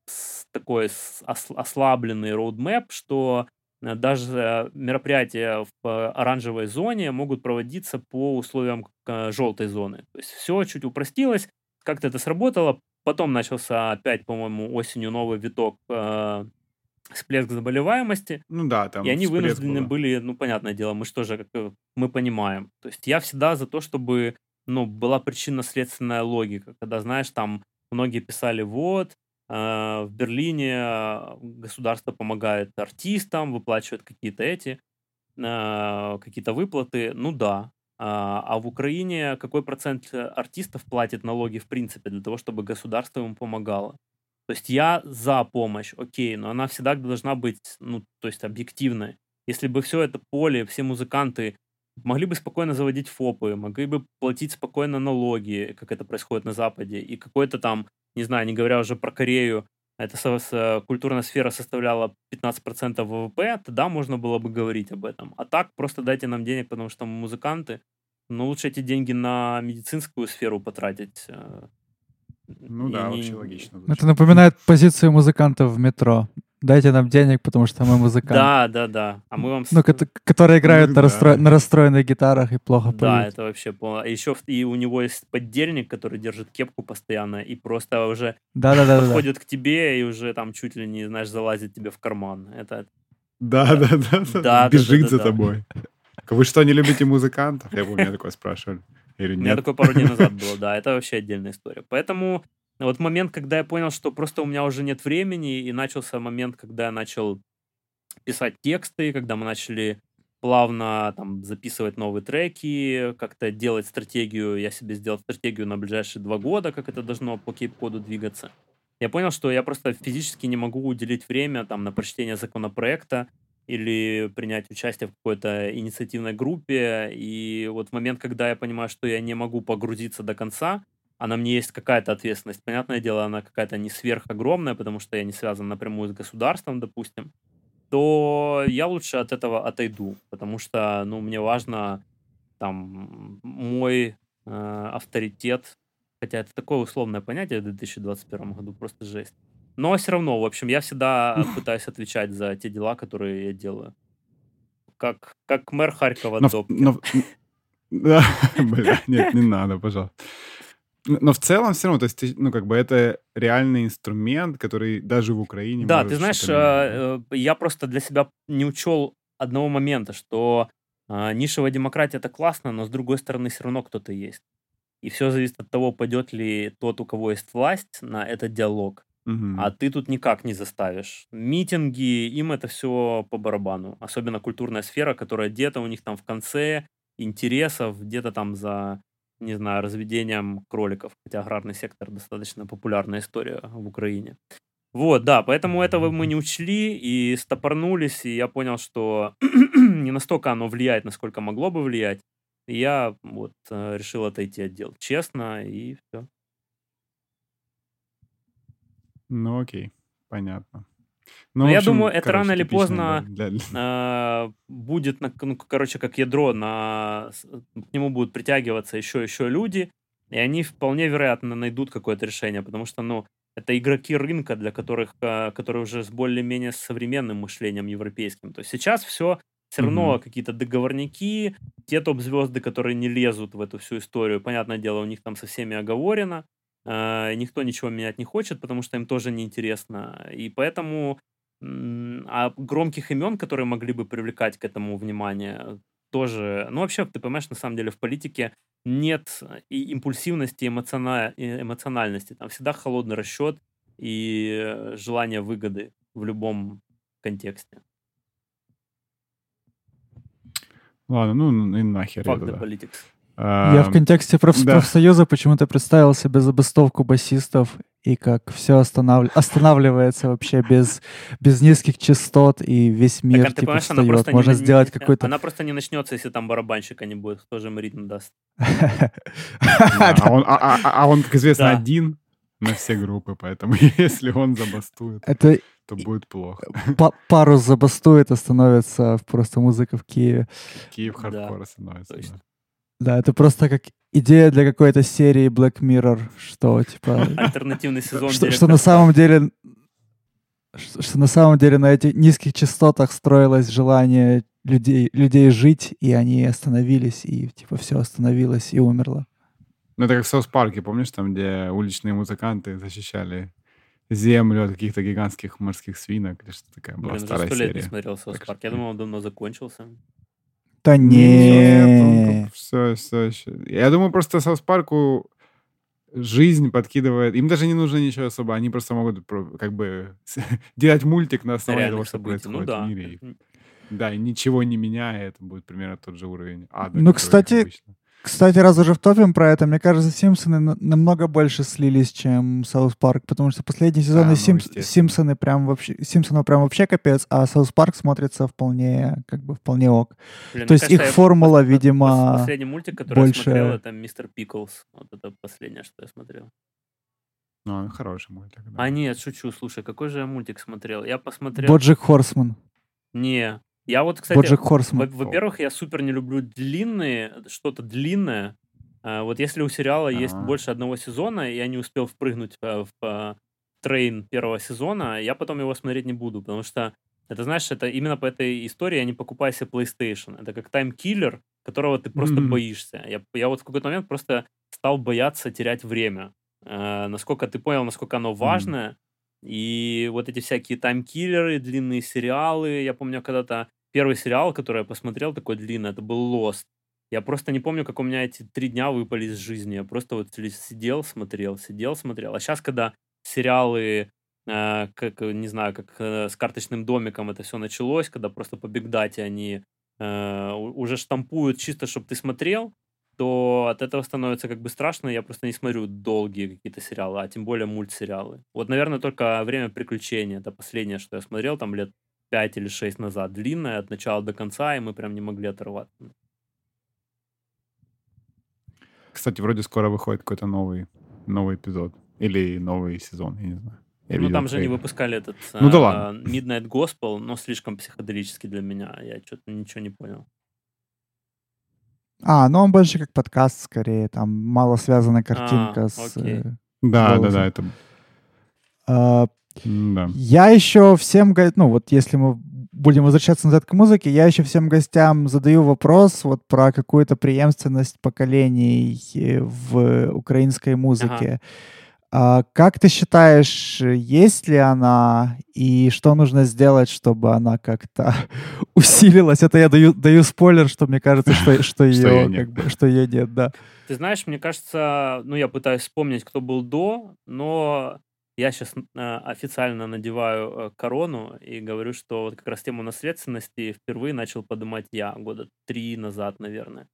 такой ослабленный роудмэп, что Э, даже мероприятия в э, оранжевой зоне могут проводиться по условиям э, желтой зоны. То есть все чуть упростилось, как-то это сработало. Потом начался опять, по-моему, осенью новый виток э, всплеск заболеваемости. Ну да, там И они вынуждены было. были, ну, понятное дело, мы что же, как мы понимаем. То есть я всегда за то, чтобы, ну, была причинно-следственная логика. Когда, знаешь, там многие писали, вот, а, в Берлине а, государство помогает артистам, выплачивает какие-то эти, а, какие-то выплаты. Ну да. А в Украине какой процент артистов платит налоги в принципе для того, чтобы государство ему помогало? То есть я за помощь, окей, но она всегда должна быть, ну, то есть объективной. Если бы все это поле, все музыканты могли бы спокойно заводить ФОПы, могли бы платить спокойно налоги, как это происходит на Западе, и какой-то там не знаю, не говоря уже про Корею, эта со- культурная сфера составляла 15% ВВП, тогда можно было бы говорить об этом. А так просто дайте нам денег, потому что мы музыканты. Но лучше эти деньги на медицинскую сферу потратить. Э, ну да, не... вообще логично. Звучит. Это напоминает позицию музыкантов в метро дайте нам денег, потому что мы музыканты. Да, да, да. А мы вам... Ну, которые играют на, расстро... на расстроенных гитарах и плохо поют. Да, это вообще полно. А еще и у него есть поддельник, который держит кепку постоянно и просто уже да, да, да, подходит да. к тебе и уже там чуть ли не, знаешь, залазит тебе в карман. Это... Да, да, да. да Бежит да, за да, тобой. Вы что, не любите музыкантов? Я помню, меня такое спрашивали. Или нет? У меня такое пару дней назад было, да. Это вообще отдельная история. Поэтому вот момент, когда я понял, что просто у меня уже нет времени, и начался момент, когда я начал писать тексты, когда мы начали плавно там записывать новые треки, как-то делать стратегию. Я себе сделал стратегию на ближайшие два года, как это должно по кейп-коду двигаться. Я понял, что я просто физически не могу уделить время там на прочтение законопроекта или принять участие в какой-то инициативной группе. И вот момент, когда я понимаю, что я не могу погрузиться до конца, а на мне есть какая-то ответственность. Понятное дело, она какая-то не сверхогромная, потому что я не связан напрямую с государством, допустим, то я лучше от этого отойду, потому что, ну, мне важно там мой э, авторитет, хотя это такое условное понятие в 2021 году, просто жесть. Но все равно, в общем, я всегда <laughs> пытаюсь отвечать за те дела, которые я делаю. Как, как мэр Харькова но, но, <laughs> <laughs> да, бля, нет, не надо, пожалуйста. Но в целом все равно, то есть, ну, как бы это реальный инструмент, который даже в Украине Да, ты знаешь, э, э, я просто для себя не учел одного момента, что э, нишевая демократия это классно, но с другой стороны все равно кто-то есть. И все зависит от того, пойдет ли тот, у кого есть власть, на этот диалог. Угу. А ты тут никак не заставишь. Митинги, им это все по барабану. Особенно культурная сфера, которая где-то у них там в конце интересов, где-то там за не знаю, разведением кроликов, хотя аграрный сектор достаточно популярная история в Украине. Вот, да, поэтому этого мы не учли и стопорнулись, и я понял, что <clears throat> не настолько оно влияет, насколько могло бы влиять. И я вот э, решил отойти от дел честно, и все. Ну окей, понятно. Ну, Но я общем, думаю, это короче, рано или поздно для... э, будет, ну, короче, как ядро, на, к нему будут притягиваться еще еще люди, и они вполне вероятно найдут какое-то решение, потому что, ну, это игроки рынка, для которых, э, которые уже с более-менее современным мышлением европейским. То есть сейчас все все равно mm-hmm. какие-то договорники, те топ-звезды, которые не лезут в эту всю историю, понятное дело, у них там со всеми оговорено, никто ничего менять не хочет, потому что им тоже неинтересно. И поэтому а громких имен, которые могли бы привлекать к этому внимание, тоже... Ну, вообще, ты понимаешь, на самом деле в политике нет и импульсивности, и эмоциона... эмоциональности. Там всегда холодный расчет и желание выгоды в любом контексте. Ладно, ну и нахер. Fuck the politics. Я в контексте проф- да. профсоюза почему-то представил себе забастовку басистов и как все останов... останавливается вообще без, без низких частот, и весь мир так, а типа встает. Можно не, сделать какой-то... Она просто не начнется, если там барабанщика не будет. Кто же им ритм даст? <laughs> А, а, а он, как известно, один на все группы, поэтому <laughs> если он забастует, то будет плохо. Пару забастует, и становится просто музыка в Киеве. Киев хардкор становится. Да, это просто как идея для какой-то серии Black Mirror, что типа... <laughs> Альтернативный сезон. Что, что на самом деле... Что, что на самом деле на этих низких частотах строилось желание людей, людей жить, и они остановились, и типа все остановилось и умерло. Ну, это как в South Park е, помнишь, там, где уличные музыканты защищали землю от каких-то гигантских морских свинок, или что такая была Блин, старая сто лет не смотрел South Park. Я думал, он давно закончился. Да не. Все, все еще. Я думаю, просто South Park у жизнь подкидывает. Им даже не нужно ничего особо. Они просто могут как бы <laughs> делать мультик на основании того, что ну происходит ну, да. в мире. Да, и ничего не меняя, это будет примерно тот же уровень ада. Ну, кстати, обычно. Кстати, раз уже топим про это, мне кажется, Симпсоны намного больше слились, чем South Park, потому что последние сезоны Симп... ну, Симпсоны прям вообще, Симпсонов прям вообще капец, а South Park смотрится вполне, как бы, вполне ок. Блин, То есть кажется, их формула, пос- видимо, Последний мультик, который больше... я смотрел, это Mr. Pickles. Вот это последнее, что я смотрел. Ну, хороший мультик, да. А нет, шучу, слушай, какой же я мультик смотрел? Я посмотрел... BoJack Horseman. Не, я вот, кстати, во-первых, я супер не люблю длинные, что-то длинное. А, вот если у сериала есть Ага. больше одного сезона, и я не успел впрыгнуть э, в э, train первого сезона, я потом его смотреть не буду, потому что это, знаешь, это именно по этой истории я не покупаю себе PlayStation. Это как таймкиллер, которого ты просто Мгм. боишься. Я, я вот в какой-то момент просто стал бояться терять время. Э, насколько ты понял, насколько оно важное. И вот эти всякие таймкиллеры, длинные сериалы. Я помню, когда-то первый сериал, который я посмотрел, такой длинный, это был Lost. Я просто не помню, как у меня эти три дня выпали из жизни. Я просто вот сидел, смотрел, сидел, смотрел. А сейчас, когда сериалы, э, как, не знаю, как э, с карточным домиком это все началось, когда просто по бигдате они э, уже штампуют чисто, чтобы ты смотрел, то от этого становится как бы страшно. Я просто не смотрю долгие какие-то сериалы, а тем более мультсериалы. Вот, наверное, только «Время приключений» — это последнее, что я смотрел, там лет 5 или 6 назад, длинная от начала до конца, и мы прям не могли оторваться. Кстати, вроде скоро выходит какой-то новый, новый эпизод. Или новый сезон, я не знаю. Я ну, там же они выпускали этот ну, да ладно. Midnight Gospel, но слишком психоделический для меня. Я что-то ничего не понял. А, ну он больше как подкаст скорее, там мало связанная картинка а, с... Окей. Э, да, да, да, это... А, да. Я еще всем, ну вот если мы будем возвращаться назад к музыке, я еще всем гостям задаю вопрос вот про какую-то преемственность поколений э, в украинской музыке. Ага. А, как ты считаешь, есть ли она и что нужно сделать, чтобы она как-то <laughs> усилилась? Это я даю, даю спойлер, что мне кажется, что, <laughs> что, ее, как бы, что ее нет, да. Ты знаешь, мне кажется, ну я пытаюсь вспомнить, кто был до, но я сейчас э, официально надеваю э, корону и говорю, что вот как раз тему наследственности впервые начал поднимать я года три назад, наверное.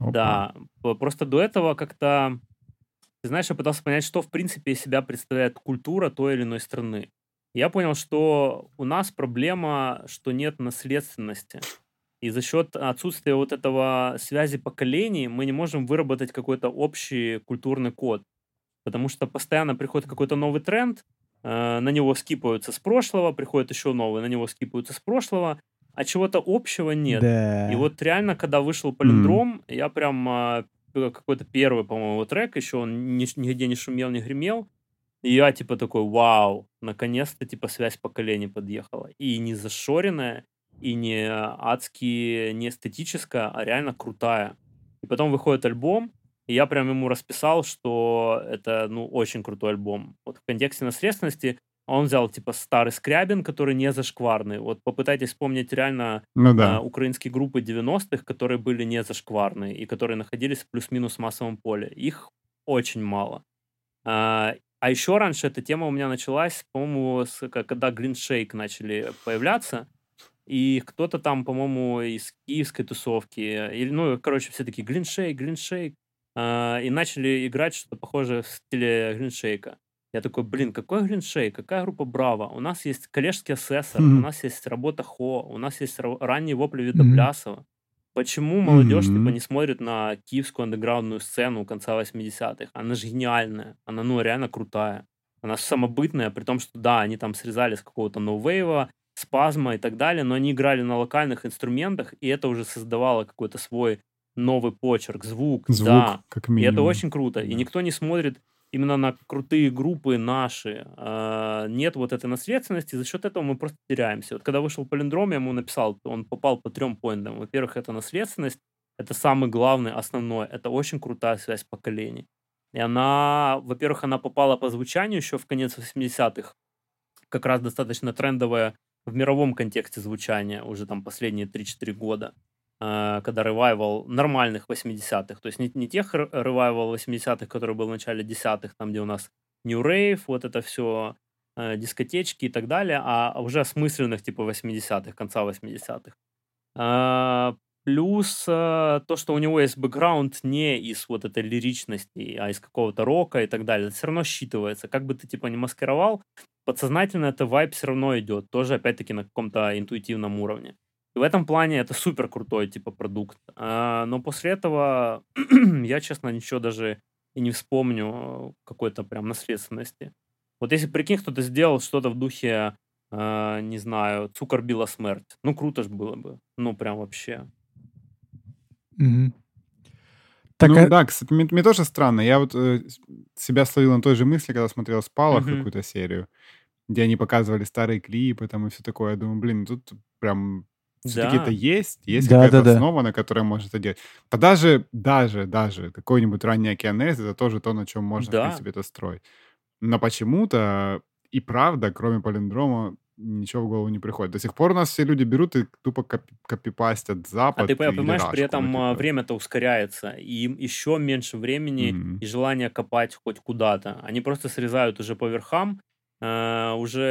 Опа. Да, просто до этого как-то, ты знаешь, я пытался понять, что в принципе из себя представляет культура той или иной страны. Я понял, что у нас проблема, что нет наследственности. И за счет отсутствия вот этого связи поколений мы не можем выработать какой-то общий культурный код потому что постоянно приходит какой-то новый тренд, э, на него скипаются с прошлого, приходит еще новый, на него скипаются с прошлого, а чего-то общего нет. Да. И вот реально, когда вышел Полиндром, mm. я прям э, какой-то первый, по-моему, трек, еще он ни, нигде не шумел, не гремел, И я типа такой, вау, наконец-то типа связь поколений подъехала. И не зашоренная, и не адски, не эстетическая, а реально крутая. И потом выходит альбом, и я прям ему расписал, что это, ну, очень крутой альбом. Вот в контексте наследственности он взял, типа, старый Скрябин, который не зашкварный. Вот попытайтесь вспомнить реально ну, да. э, украинские группы 90-х, которые были не зашкварные и которые находились в плюс-минус массовом поле. Их очень мало. А, а еще раньше эта тема у меня началась, по-моему, с, когда Глиншейк начали появляться, и кто-то там, по-моему, из киевской тусовки, или, ну, короче, все такие Глиншейк, Глиншейк, э, и начали играть что-то похожее в стиле Глиншейка. Я такой, блин, какой Гриншей, какая группа Браво? У нас есть коллежский асессор, mm-hmm. у нас есть работа Хо, у нас есть ранние вопли Видоблясова. Mm-hmm. Почему молодежь mm-hmm. типа не смотрит на киевскую андеграундную сцену конца 80-х? Она же гениальная, она ну реально крутая. Она самобытная, при том, что да, они там срезали с какого-то ноувейва, спазма и так далее, но они играли на локальных инструментах, и это уже создавало какой-то свой новый почерк, звук, звук да. Как минимум. И это очень круто. Да. И никто не смотрит именно на крутые группы наши э, нет вот этой наследственности, за счет этого мы просто теряемся. Вот когда вышел Полиндром, я ему написал, он попал по трем поинтам. Во-первых, это наследственность, это самый главный, основной, это очень крутая связь поколений. И она, во-первых, она попала по звучанию еще в конец 80-х, как раз достаточно трендовая в мировом контексте звучания уже там последние 3-4 года. Э, когда ревайвал нормальных 80-х, то есть не, не тех ревайвал 80-х, который был в начале десятых, там, где у нас New Rave, вот это все, э, дискотечки и так далее, а уже осмысленных типа 80-х, конца 80-х. Э, плюс то, что у него есть бэкграунд не из вот этой лиричности, а из какого-то рока и так далее, это все равно считывается. Как бы ты типа не маскировал, подсознательно это вайп все равно идет, тоже опять-таки на каком-то интуитивном уровне. И в этом плане это супер крутой типа продукт. А, но после этого <clears throat> я, честно, ничего даже и не вспомню какой-то прям наследственности. Вот если прикинь, кто-то сделал что-то в духе, э, не знаю, Цукор била смерть. Ну, круто ж было бы. Ну, прям вообще. Угу. Так, ну а... да, кстати, мне, мне тоже странно. Я вот э, себя словил на той же мысли, когда смотрел «Спалах» угу. какую-то серию, где они показывали старые клипы там и все такое. Я думаю, блин, тут прям все-таки это есть, есть Да, какая-то да, да. основа, на которой можно это делать. А даже, даже, даже какой-нибудь ранний океанез, это тоже то, на чем можно, в Да. принципе, это строить. Но почему-то и правда, кроме полиндрома, ничего в голову не приходит. До сих пор у нас все люди берут и тупо копи- копипастят А Запад ты понимаешь, при этом а, время-то ускоряется, и им еще меньше времени Мгм. и желания копать хоть куда-то. Они просто срезают уже по верхам, э, уже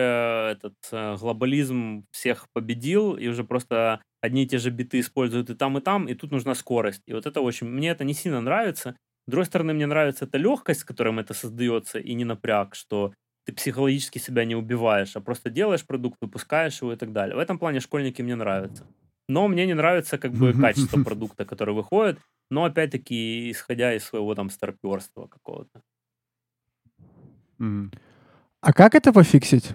этот э, глобализм всех победил, и уже просто одни и те же биты используют и там, и там, и тут нужна скорость. И вот это очень... Мне это не сильно нравится. С другой стороны, мне нравится эта легкость, с которой это создается, и не напряг, что ты психологически себя не убиваешь, а просто делаешь продукт, выпускаешь его и так далее. В этом плане школьники мне нравятся. Но мне не нравится как бы качество <laughs> продукта, который выходит, но опять-таки исходя из своего там старперства какого-то. А как это пофиксить?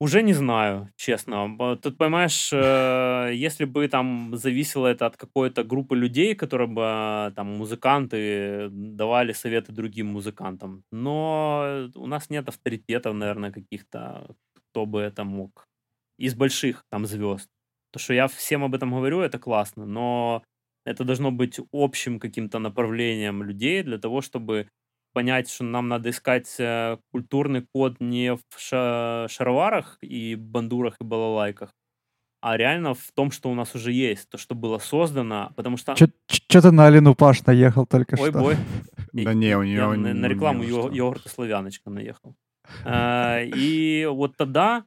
Уже не знаю, честно. Тут, понимаешь, э, если бы там зависело это от какой-то группы людей, которые бы там музыканты давали советы другим музыкантам. Но у нас нет авторитетов, наверное, каких-то, кто бы это мог. Из больших там звезд. То, что я всем об этом говорю, это классно, но это должно быть общим каким-то направлением людей для того, чтобы понять, что нам надо искать э, культурный код не в ша- шароварах и бандурах и балалайках, а реально в том, что у нас уже есть, то, что было создано, потому что... Что-то на Алину Паш наехал только Ой, что. Ой, бой. <laughs> Да не, у нее... На рекламу йогурта «Славяночка» наехал. Э, и вот тогда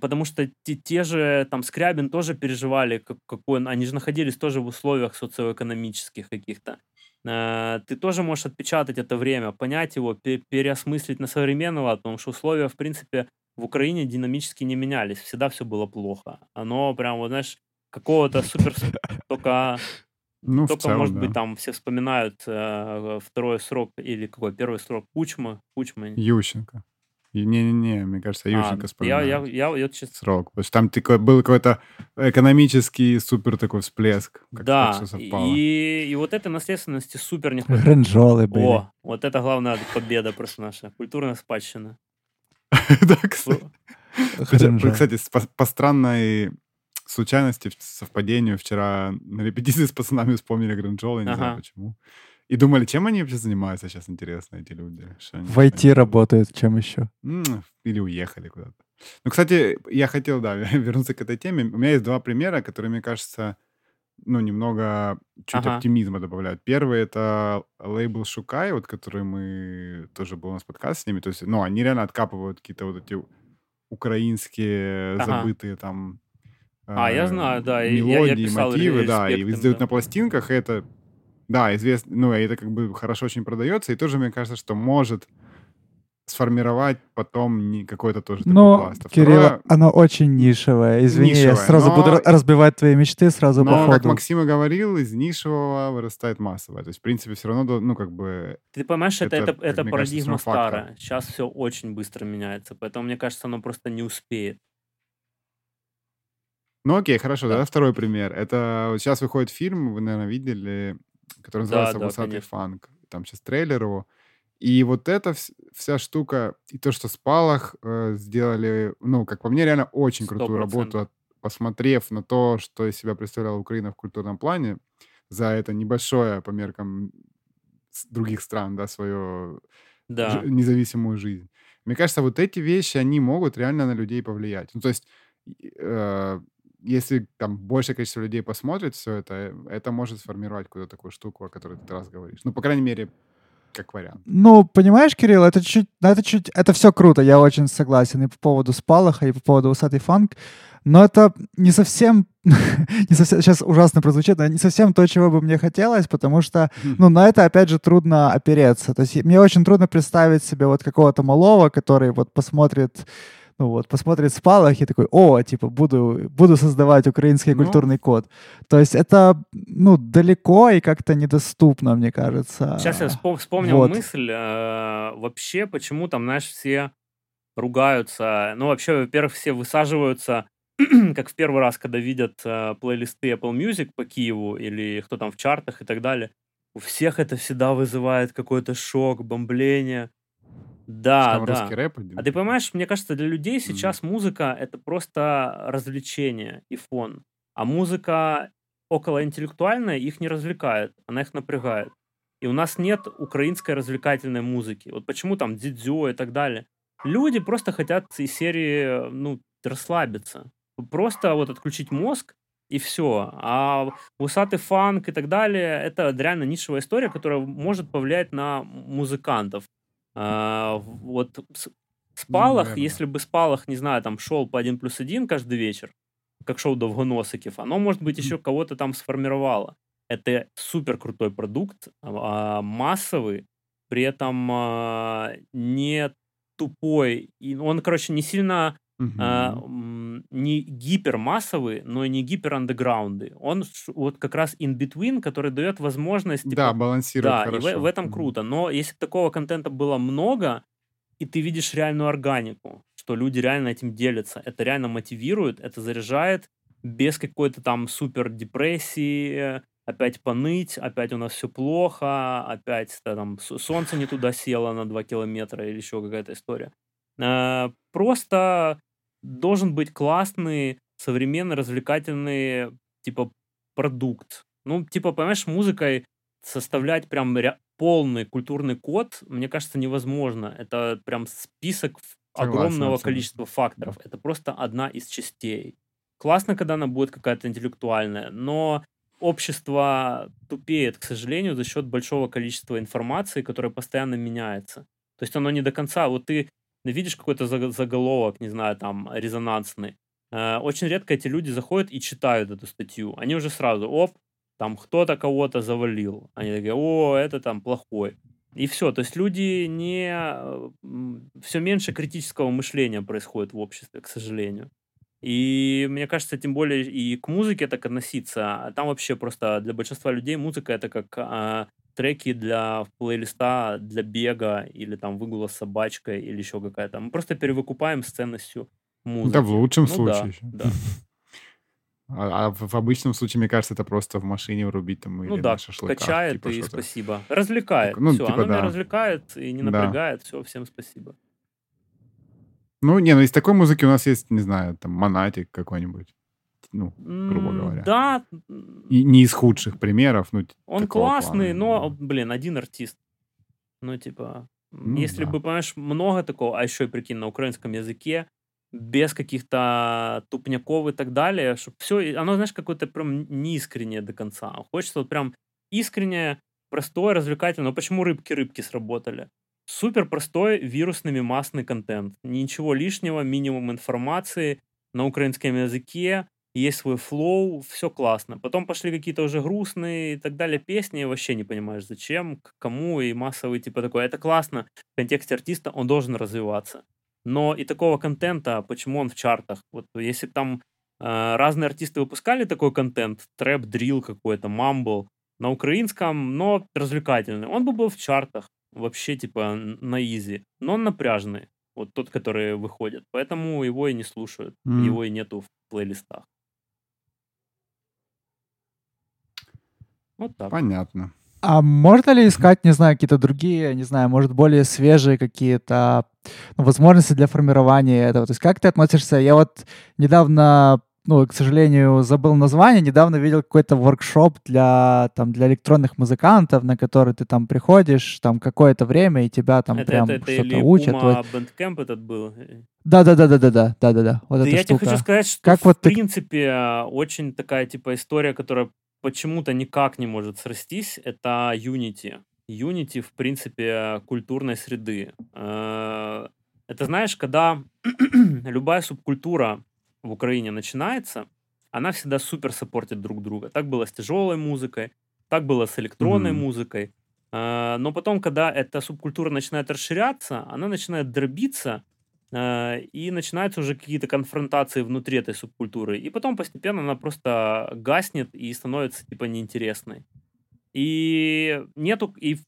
Потому что те, те же, там, Скрябин тоже переживали, как, какой он, они же находились тоже в условиях социоэкономических каких-то. Э, ты тоже можешь отпечатать это время, понять его, переосмыслить на современного, потому что условия, в принципе, в Украине динамически не менялись, всегда все было плохо. Оно прям, вот знаешь, какого-то супер... Только ну, Только, целом, может да. быть, там все вспоминают э, второй срок или какой первый срок Кучма. Кучма. Ющенко. Не-не-не, мне кажется, Ющенко а, я, я, я, я сейчас... Срок. Потому что там такой, был какой-то экономический супер такой всплеск. Как да, и, и вот этой наследственности супер не хватает. Гранжолы были. О, Вот это главная победа просто наша. Культурная спадщина. <laughs> Да, кстати. Кстати, по странной случайности, совпадению, вчера на репетиции с пацанами вспомнили Гранджол, я не знаю почему. И думали, чем они вообще занимаются сейчас, интересно, эти люди. В IT работают, чем еще? Или уехали куда-то. Ну, кстати, я хотел, да, <laughs> вернуться к этой теме. У меня есть два примера, которые, мне кажется, ну, немного чуть ага. оптимизма добавляют. Первый — это лейбл Шукай, вот, который мы... Тоже был у нас подкаст с ними. То есть, ну, они реально откапывают какие-то вот эти украинские ага. забытые там а, я знаю, да. Мелодии, я, я мотивы, да, и издают да. на пластинках, это, да, известно, ну, это как бы хорошо очень продается, и тоже, мне кажется, что может сформировать потом не какой-то тоже но, такой пласт. А Кирилл, второе... оно очень нишевое. Извини, нишевое, я сразу но... буду разбивать твои мечты сразу но, по ходу. как Максим и говорил, из нишевого вырастает массовое. То есть, в принципе, все равно, ну, как бы... Ты понимаешь, это, это, это, это парадигма старая. Сейчас все очень быстро меняется, поэтому, мне кажется, оно просто не успеет. Ну окей, хорошо, да. тогда второй пример. Это вот сейчас выходит фильм, вы, наверное, видели, который называется да, «Высокий конечно. фанк». Там сейчас трейлер его. И вот эта вся штука, и то, что Спалах э, сделали, ну, как по мне, реально очень 100%. крутую работу, посмотрев на то, что из себя представляла Украина в культурном плане, за это небольшое по меркам других стран, да, свою да. независимую жизнь. Мне кажется, вот эти вещи, они могут реально на людей повлиять. Ну, то есть э, если там большее количество людей посмотрит все это, это может сформировать какую-то такую штуку, о которой ты раз говоришь. Ну, по крайней мере, как вариант. Ну, понимаешь, Кирилл, это чуть, это чуть, это все круто, я очень согласен и по поводу Спалаха, и по поводу Усатый фанк, но это не совсем, <laughs> не совсем, сейчас ужасно прозвучит, но не совсем то, чего бы мне хотелось, потому что, ну, на это, опять же, трудно опереться. То есть мне очень трудно представить себе вот какого-то малого, который вот посмотрит ну вот, посмотрит спалах и такой, о, типа, буду, буду создавать украинский ну, культурный код. То есть это, ну, далеко и как-то недоступно, мне кажется. Сейчас я вспомнил вот. мысль, э, вообще, почему там, знаешь, все ругаются. Ну, вообще, во-первых, все высаживаются, <clears throat> как в первый раз, когда видят э, плейлисты Apple Music по Киеву или кто там в чартах и так далее. У всех это всегда вызывает какой-то шок, бомбление. Да, Там да. русский рэп А ты понимаешь, мне кажется, для людей сейчас музыка это просто развлечение и фон. А музыка околоинтеллектуальная их не развлекает, она их напрягает. И у нас нет украинской развлекательной музыки. Вот почему там дидзё и так далее. Люди просто хотят из серии, ну, расслабиться. Просто вот отключить мозг и все. А усатый фанк и так далее, это реально нишевая история, которая может повлиять на музыкантов. А, вот Спалах, Наверное. если бы Спалах, не знаю, там шел по 1 плюс 1 каждый вечер, как шоу Довгоносиков, оно, может быть, еще кого-то там сформировало. Это супер крутой продукт, а, массовый, при этом а, не тупой. И он, короче, не сильно Угу. А, не гипермассовый, но и не гиперандеграунды. Он вот как раз in between, который дает возможность... Типа, да, балансировать Да, хорошо. и в, в этом круто. Но если такого контента было много, и ты видишь реальную органику, что люди реально этим делятся, это реально мотивирует, это заряжает без какой-то там супер депрессии, опять поныть, опять у нас все плохо, опять там солнце не туда село на 2 километра или еще какая-то история. А, просто должен быть классный, современный, развлекательный, типа, продукт. Ну, типа, понимаешь, музыкой составлять прям полный культурный код, мне кажется, невозможно. Это прям список Согласен, огромного абсолютно. количества факторов. Это просто одна из частей. Классно, когда она будет какая-то интеллектуальная, но общество тупеет, к сожалению, за счет большого количества информации, которая постоянно меняется. То есть оно не до конца. Вот ты видишь какой-то заголовок, не знаю, там, резонансный, э, очень редко эти люди заходят и читают эту статью. Они уже сразу, оп, там кто-то кого-то завалил. Они такие, о, это там плохой. И все. То есть люди не... Э, все меньше критического мышления происходит в обществе, к сожалению. И мне кажется, тем более и к музыке так относиться. Там вообще просто для большинства людей музыка это как а, треки для плейлиста для бега или там выгула с собачкой или еще какая-то. Мы просто перевыкупаем с ценностью музыки. Да, в лучшем ну, случае. Да, да. <laughs> А, а в обычном случае, мне кажется, это просто в машине врубить там ну, или да, на шашлыках. качает типа, и спасибо. Развлекает. Так, ну, все, типа, оно да. меня развлекает и не напрягает. Да. Все, всем спасибо. Ну, не, ну из такой музыки у нас есть, не знаю, там, Монатик какой-нибудь. Ну, грубо говоря. Да. И не из худших примеров. Ну, Он классный, плана. но, блин, один артист. Ну, типа, ну, если да. бы, понимаешь, много такого, а еще и прикинь, на украинском языке, без каких-то тупняков и так далее, чтобы все, оно, знаешь, какое-то прям неискреннее до конца. Хочется вот прям искреннее, простое, развлекательное. Но почему рыбки-рыбки сработали? Супер простой вирусный мемасный контент. Ничего лишнего, минимум информации на украинском языке, есть свой флоу, все классно. Потом пошли какие-то уже грустные и так далее песни, вообще не понимаешь, зачем, к кому, и массовый типа такой. Это классно. В контексте артиста он должен развиваться. Но и такого контента, почему он в чартах? Вот если там э, разные артисты выпускали такой контент, трэп, дрил какой-то, мамбл, на украинском, но развлекательный, он бы был в чартах вообще типа на изи, но он напряжный, вот тот, который выходит, поэтому его и не слушают, mm. его и нету в плейлистах. Вот так. Понятно. А можно ли искать, не знаю, какие-то другие, не знаю, может, более свежие какие-то ну, возможности для формирования этого? То есть как ты относишься? Я вот недавно ну, к сожалению, забыл название. Недавно видел какой-то воркшоп для, там, для электронных музыкантов, на который ты там приходишь там какое-то время, и тебя там это, прям это, это что-то учат. Вот. Bandcamp этот был? Да, да, да, да, да, да, да, да, да. Вот да я штука. тебе хочу сказать, что как в вот принципе ты... очень такая типа история, которая почему-то никак не может срастись, это Unity. Unity, в принципе, культурной среды. Э, это знаешь, когда <clears throat> любая субкультура в Украине начинается, она всегда супер саппортит друг друга. Так было с тяжелой музыкой, так было с электронной mm-hmm. музыкой. Э, но потом, когда эта субкультура начинает расширяться, она начинает дробиться, и начинаются уже какие-то конфронтации внутри этой субкультуры. И потом постепенно она просто гаснет и становится типа неинтересной. И нету, и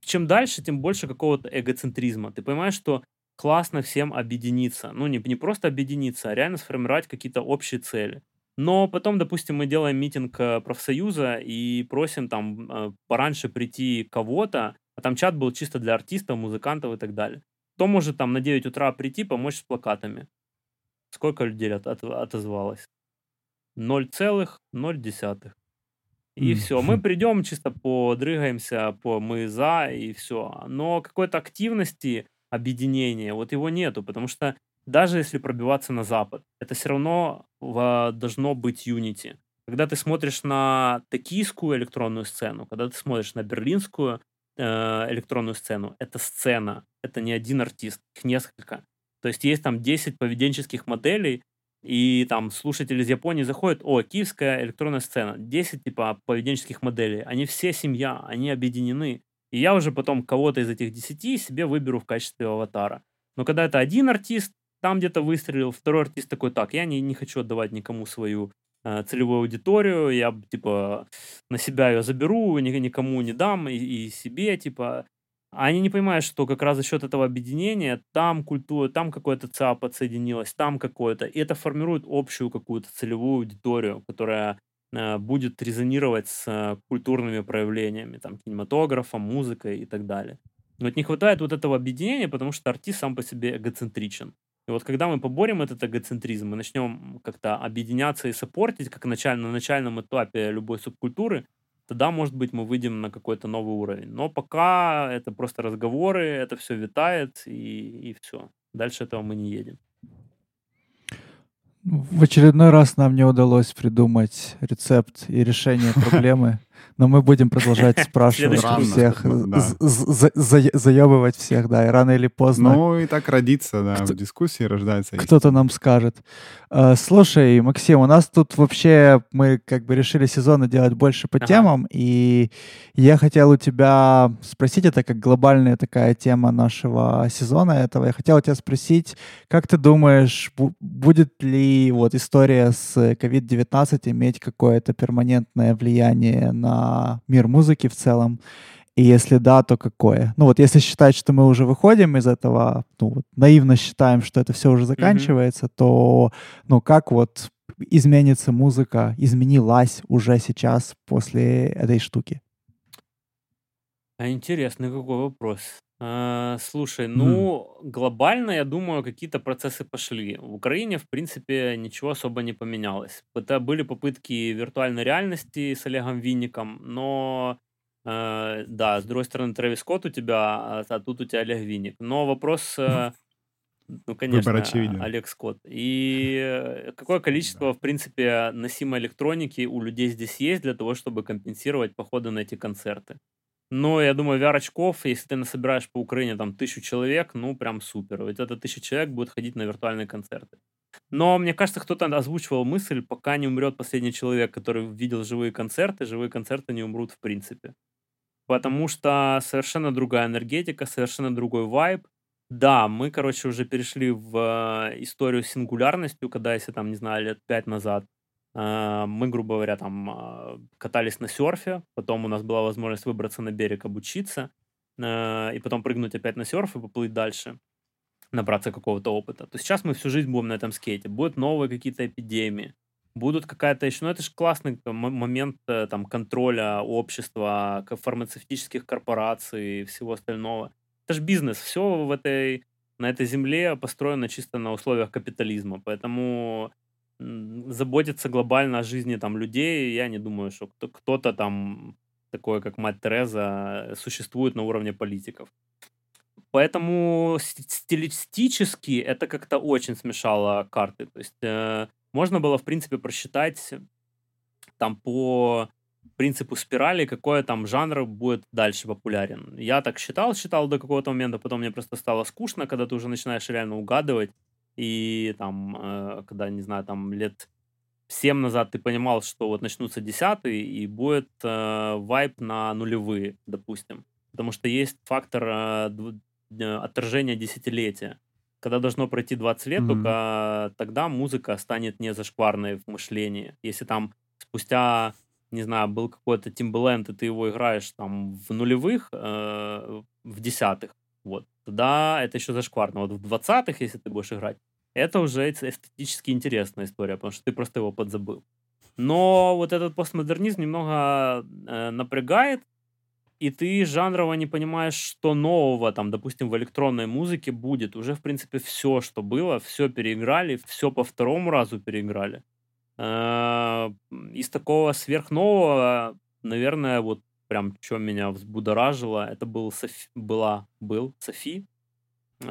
чем дальше, тем больше какого-то эгоцентризма. Ты понимаешь, что классно всем объединиться. Ну, не, не просто объединиться, а реально сформировать какие-то общие цели. Но потом, допустим, мы делаем митинг э, профсоюза и просим там э, пораньше прийти кого-то, а там чат был чисто для артистов, музыкантов и так далее. Кто может там на 9 утра прийти, помочь с плакатами? Сколько людей от, от, отозвалось? 0,0. И mm. все, мы придем, чисто подрыгаемся, по мы за, и все. Но какой-то активности объединения, вот его нету, потому что даже если пробиваться на Запад, это все равно должно быть Unity. Когда ты смотришь на токийскую электронную сцену, когда ты смотришь на берлинскую электронную сцену, это сцена, это не один артист, их несколько. То есть есть там 10 поведенческих моделей, и там слушатель из Японии заходит, о, киевская электронная сцена, 10 типа поведенческих моделей, они все семья, они объединены. И я уже потом кого-то из этих десяти себе выберу в качестве аватара. Но когда это один артист, там где-то выстрелил, второй артист такой, так, я не, не хочу отдавать никому свою э, целевую аудиторию, я, типа, на себя ее заберу, ни, никому не дам, и, и себе, типа. Они не понимают, что как раз за счет этого объединения там культура, там какое-то ЦА подсоединилось, там какое-то. И это формирует общую какую-то целевую аудиторию, которая Э, будет резонировать с э, культурными проявлениями, там, кинематографом, музыкой и так далее. Вот не хватает вот этого объединения, потому что артист сам по себе эгоцентричен. И вот когда мы поборем этот эгоцентризм, мы начнем как-то объединяться и сопортить, как началь, на начальном этапе любой субкультуры, тогда, может быть, мы выйдем на какой-то новый уровень. Но пока это просто разговоры, это все витает, и, и все. Дальше этого мы не едем. В очередной раз нам не удалось придумать рецепт и решение <laughs> проблемы но мы будем продолжать <laughs> спрашивать всех, заебывать всех, да, и рано или поздно. Ну и так родится, да, в дискуссии рождается. Кто-то нам скажет. А, слушай, Максим, у нас тут вообще, мы как бы решили сезоны делать больше по темам, и я хотел у тебя спросить, это как глобальная такая тема нашего сезона этого, я хотел у тебя спросить, как ты думаешь, будет ли вот история с COVID-19 иметь какое-то перманентное влияние на мир музыки в целом? И если да, то какое? Ну вот если считать, что мы уже выходим из этого, ну вот наивно считаем, что это все уже заканчивается, mm-hmm. то ну как вот изменится музыка, изменилась уже сейчас после этой штуки? А интересный какой вопрос. А, слушай, ну, глобально, я думаю, какие-то процессы пошли. В Украине, в принципе, ничего особо не поменялось. Это были попытки виртуальной реальности с Олегом Винником, но, э, да, с другой стороны, Трэвис Скотт у тебя, а, а тут у тебя Олег Винник. Но вопрос, э, ну, конечно, очевиден. Олег Скотт. И э, какое <laughs> количество, в принципе, носимой электроники у людей здесь есть для того, чтобы компенсировать походы на эти концерты? Но я думаю, VR-очков, если ты насобираешь по Украине там тысячу человек, ну, прям супер. Ведь это тысяча человек будет ходить на виртуальные концерты. Но мне кажется, кто-то озвучивал мысль, пока не умрет последний человек, который видел живые концерты, живые концерты не умрут в принципе. Потому что совершенно другая энергетика, совершенно другой вайб. Да, мы, короче, уже перешли в э, историю с сингулярностью, когда, если там, не знаю, лет пять назад мы, грубо говоря, там а, катались на серфе, потом у нас была возможность выбраться на берег, обучиться, а, и потом прыгнуть опять на серф и поплыть дальше, набраться какого-то опыта. То сейчас мы всю жизнь будем на этом скейте. Будут новые какие-то эпидемии, будут какая-то еще... Ну, это же классный момент э, там контроля общества, фармацевтических корпораций и всего остального. Это же бизнес. Все в этой, на этой земле построено чисто на условиях капитализма. Поэтому заботиться глобально о жизни там людей, я не думаю, что кто-то там такой, как мать Тереза, существует на уровне политиков. Поэтому стилистически это как-то очень смешало карты. То есть э, можно было, в принципе, просчитать там по принципу спирали, какой там жанр будет дальше популярен. Я так считал, считал до какого-то момента, потом мне просто стало скучно, когда ты уже начинаешь реально угадывать, и там, э, когда, не знаю, там лет 7 назад ты понимал, что вот начнутся десятые, и будет э, вайп на нулевые, допустим. Потому что есть фактор э, э отторжения десятилетия. Когда должно пройти 20 лет, mm-hmm. только тогда музыка станет не зашкварной в мышлении. Если там спустя, не знаю, был какой-то Timbaland, и ты его играешь там в нулевых, э, в десятых, вот, тогда это еще зашкварно. Вот в двадцатых, если ты будешь играть, это уже эстетически интересная история, потому что ты просто его подзабыл. Но вот этот постмодернизм немного э, напрягает, и ты жанрово не понимаешь, что нового там, допустим, в электронной музыке будет. Уже, в принципе, все, что было, все переиграли, все по второму разу переиграли. Э, из такого сверхнового, наверное, вот прям что меня взбудоражило, это был Софи, была, был Софи, э,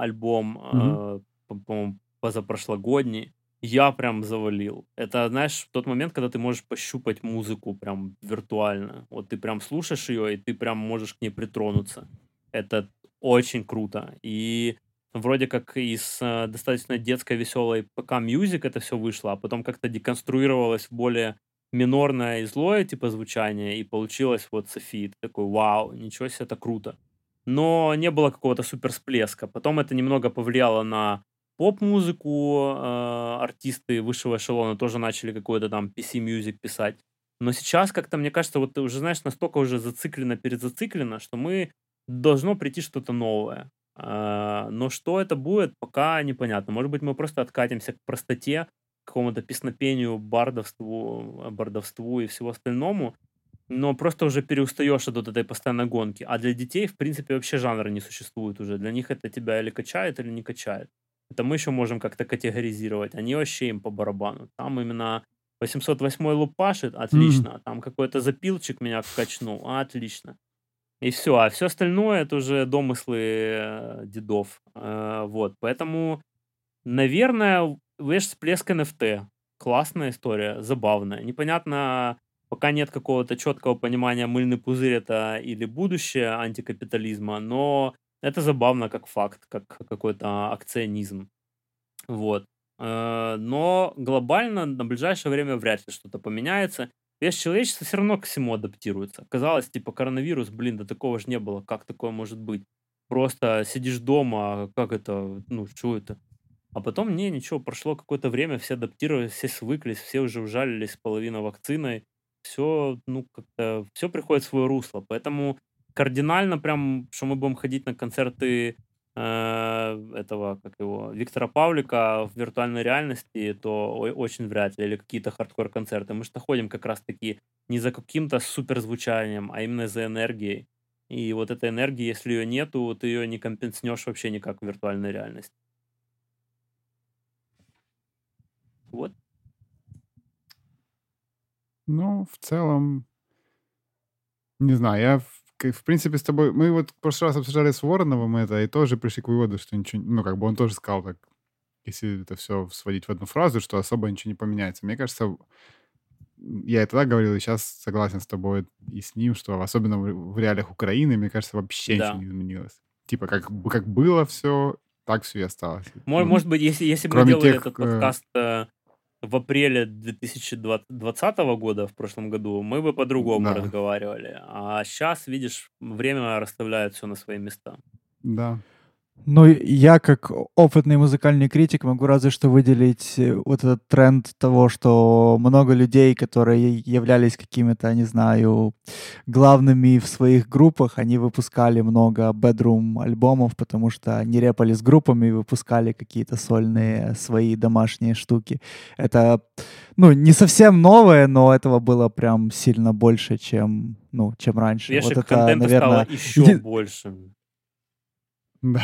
альбом, mm-hmm по-моему, позапрошлогодний, я прям завалил. Это, знаешь, тот момент, когда ты можешь пощупать музыку прям виртуально. Вот ты прям слушаешь ее, и ты прям можешь к ней притронуться. Это очень круто. И вроде как из э, достаточно детской веселой ПК Music это все вышло, а потом как-то деконструировалось более минорное и злое типа звучание, и получилось вот Софи. Такой, вау, ничего себе, это круто. Но не было какого-то супер всплеска. Потом это немного повлияло на поп-музыку э, артисты высшего эшелона тоже начали какой-то там PC-мьюзик писать. Но сейчас как-то, мне кажется, вот ты уже, знаешь, настолько уже зациклено, перезациклено, что мы должно прийти что-то новое. Э, но что это будет, пока непонятно. Может быть, мы просто откатимся к простоте, какому-то песнопению, бардовству, бардовству и всего остальному. Но просто уже переустаешь от вот этой постоянной гонки. А для детей, в принципе, вообще жанра не существует уже. Для них это тебя или качает, или не качает. Это мы еще можем как-то категоризировать. Они вообще им по барабану. Там именно 808 лупашит, отлично. Mm. Там какой-то запилчик меня качнул, отлично. И все. А все остальное это уже домыслы э, дедов. Э, вот. Поэтому, наверное, видишь, всплеск NFT. Классная история, забавная. Непонятно, пока нет какого-то четкого понимания, мыльный пузырь это или будущее антикапитализма, но это забавно как факт, как какой-то акционизм. Вот. Э, но глобально на ближайшее время вряд ли что-то поменяется. Весь человечество все равно к всему адаптируется. Казалось, типа, коронавирус, блин, да такого же не было. Как такое может быть? Просто сидишь дома, а как это, ну, что это? А потом, не, ничего, прошло какое-то время, все адаптировались, все свыклись, все уже ужалились половина вакциной. Все, ну, как-то, все приходит в свое русло. Поэтому кардинально прям, что мы будем ходить на концерты э, этого, как его, Виктора Павлика в виртуальной реальности, то очень вряд ли, или какие-то хардкор-концерты. Мы что ходим как раз-таки не за каким-то суперзвучанием, а именно за энергией. И вот этой энергии, если ее нету, ты ее не компенснешь вообще никак в виртуальной реальности. Вот. Ну, в целом, не знаю, я, в, в принципе, с тобой... Мы вот в прошлый раз обсуждали с Вороновым это, и тоже пришли к выводу, что ничего... Ну, как бы он тоже сказал так, если это все сводить в одну фразу, что особо ничего не поменяется. Мне кажется, я и тогда говорил, и сейчас согласен с тобой и с ним, что особенно в, реалиях Украины, мне кажется, вообще да. ничего не изменилось. Типа, как, как было все, так все и осталось. Может, может быть, если, если бы мы делали тех, этот э, подкаст э, в апреле 2020 года, в прошлом году, мы бы по-другому да. разговаривали. А сейчас, видишь, время расставляет все на свои места. Да. Ну, я как опытный музыкальный критик могу разве что выделить э, вот этот тренд того, что много людей, которые являлись какими-то, не знаю, главными в своих группах, они выпускали много bedroom альбомов, потому что не репали с группами, выпускали какие-то сольные свои домашние штуки. Это, ну, не совсем новое, но этого было прям сильно больше, чем, ну, чем раньше. Видишь, вот это, наверное, стало еще больше. Да.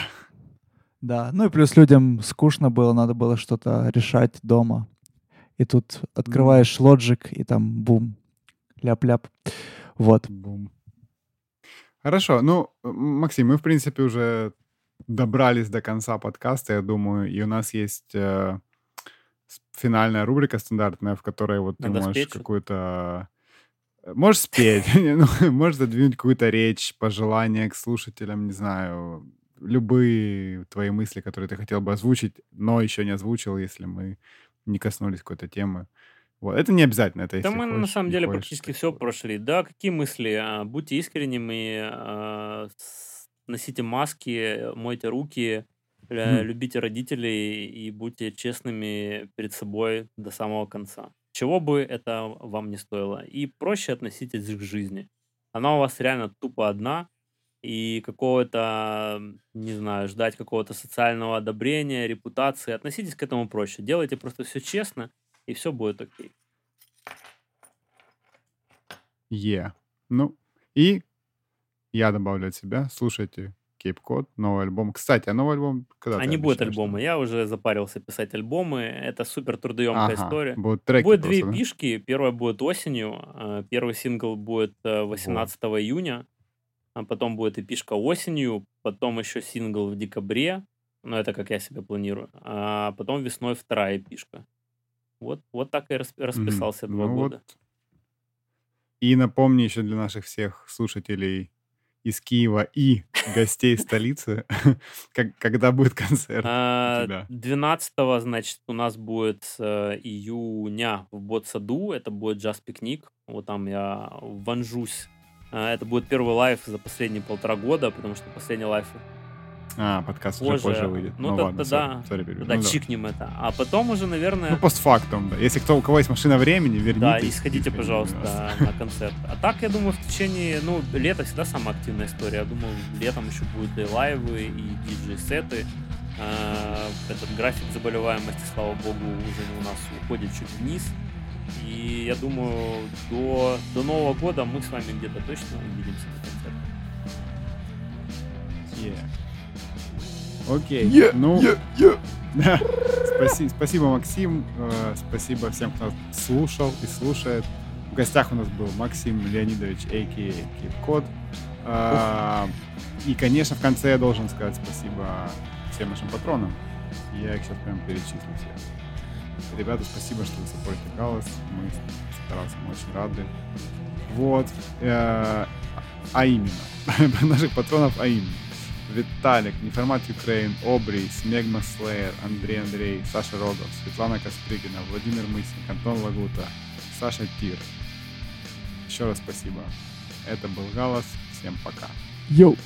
Да, ну и плюс людям скучно было, надо было что-то решать дома. И тут открываешь Logic, и там бум, ляп-ляп. Вот. Бум. Хорошо, ну, Максим, мы, в принципе, уже добрались до конца подкаста, я думаю, и у нас есть э, финальная рубрика стандартная, в которой вот ты Надо можешь какую-то... Э, можешь спеть, <laughs> ну, можешь задвинуть какую-то речь, пожелания к слушателям, не знаю, любые твои мысли, которые ты хотел бы озвучить, но еще не озвучил, если мы не коснулись какой-то темы. Вот. Это не обязательно. Это да мы хочешь, на самом деле хочешь, практически все прошли. Да, какие мысли? А, будьте искренними, а, носите маски, мойте руки, mm. любите родителей и будьте честными перед собой до самого конца. Чего бы это вам не стоило. И проще относитесь к жизни. Она у вас реально тупо одна, и какого-то, не знаю, ждать какого-то социального одобрения, репутации. Относитесь к этому проще. Делайте просто все честно, и все будет окей. Е. Yeah. Ну, и я добавлю от себя. Слушайте Кейп Код, новый альбом. Кстати, а новый альбом когда А не будет альбома. Я уже запарился писать альбомы. Это супер трудоемкая ага, история. Будут треки Будет две да? пишки. Первая будет осенью. Э, первый сингл будет 18 э, вот. июня а потом будет эпишка осенью, потом еще сингл в декабре, ну это как я себе планирую, а потом весной вторая эпишка. Вот, вот так и расписался два ну года. Вот. И напомни еще для наших всех слушателей из Киева и гостей столицы, <laughs> когда будет концерт а, 12 значит, у нас будет э, июня в Ботсаду, это будет джаз-пикник, вот там я vanжусь а, это будет первый лайв за последние полтора года, потому что последний лайв а, подкаст позже, уже позже выйдет. Ну, ну да, ладно, да, sorry, sorry, тогда ну, чикнем да. это. А потом уже, наверное... Ну, постфактум, да. Если кто, у кого есть машина времени, вернитесь. Да, и сходите, пожалуйста, на концерт. А так, я думаю, в течение... Ну, лето всегда самая активная история. Я думаю, летом еще будут и лайвы, и диджей-сеты. А, этот график заболеваемости, слава богу, уже у нас уходит чуть вниз. И я думаю, до, до Нового года мы с вами где-то точно увидимся на концерте. Yeah. Окей. Okay. Yeah, ну, yeah, yeah. <laughs> спасибо, спасибо, Максим. Э, спасибо всем, кто слушал и слушает. В гостях у нас был Максим Леонидович, а.к.а. Код. Э, и, конечно, в конце я должен сказать спасибо всем нашим патронам. Я их сейчас прям перечислю всех. Ребята, спасибо, что вы саппортите Галас. Мы стараться, мы очень рады. Вот. Э, а именно. <laughs> Наших патронов, а именно. Виталик, Неформат Украин, Обри, Смегма Слеер, Андрей Андрей, Саша Рогов, Светлана Костригина, Владимир Мысник, Антон Лагута, Саша Тир. Еще раз спасибо. Это был Галас. Всем пока. Йоу!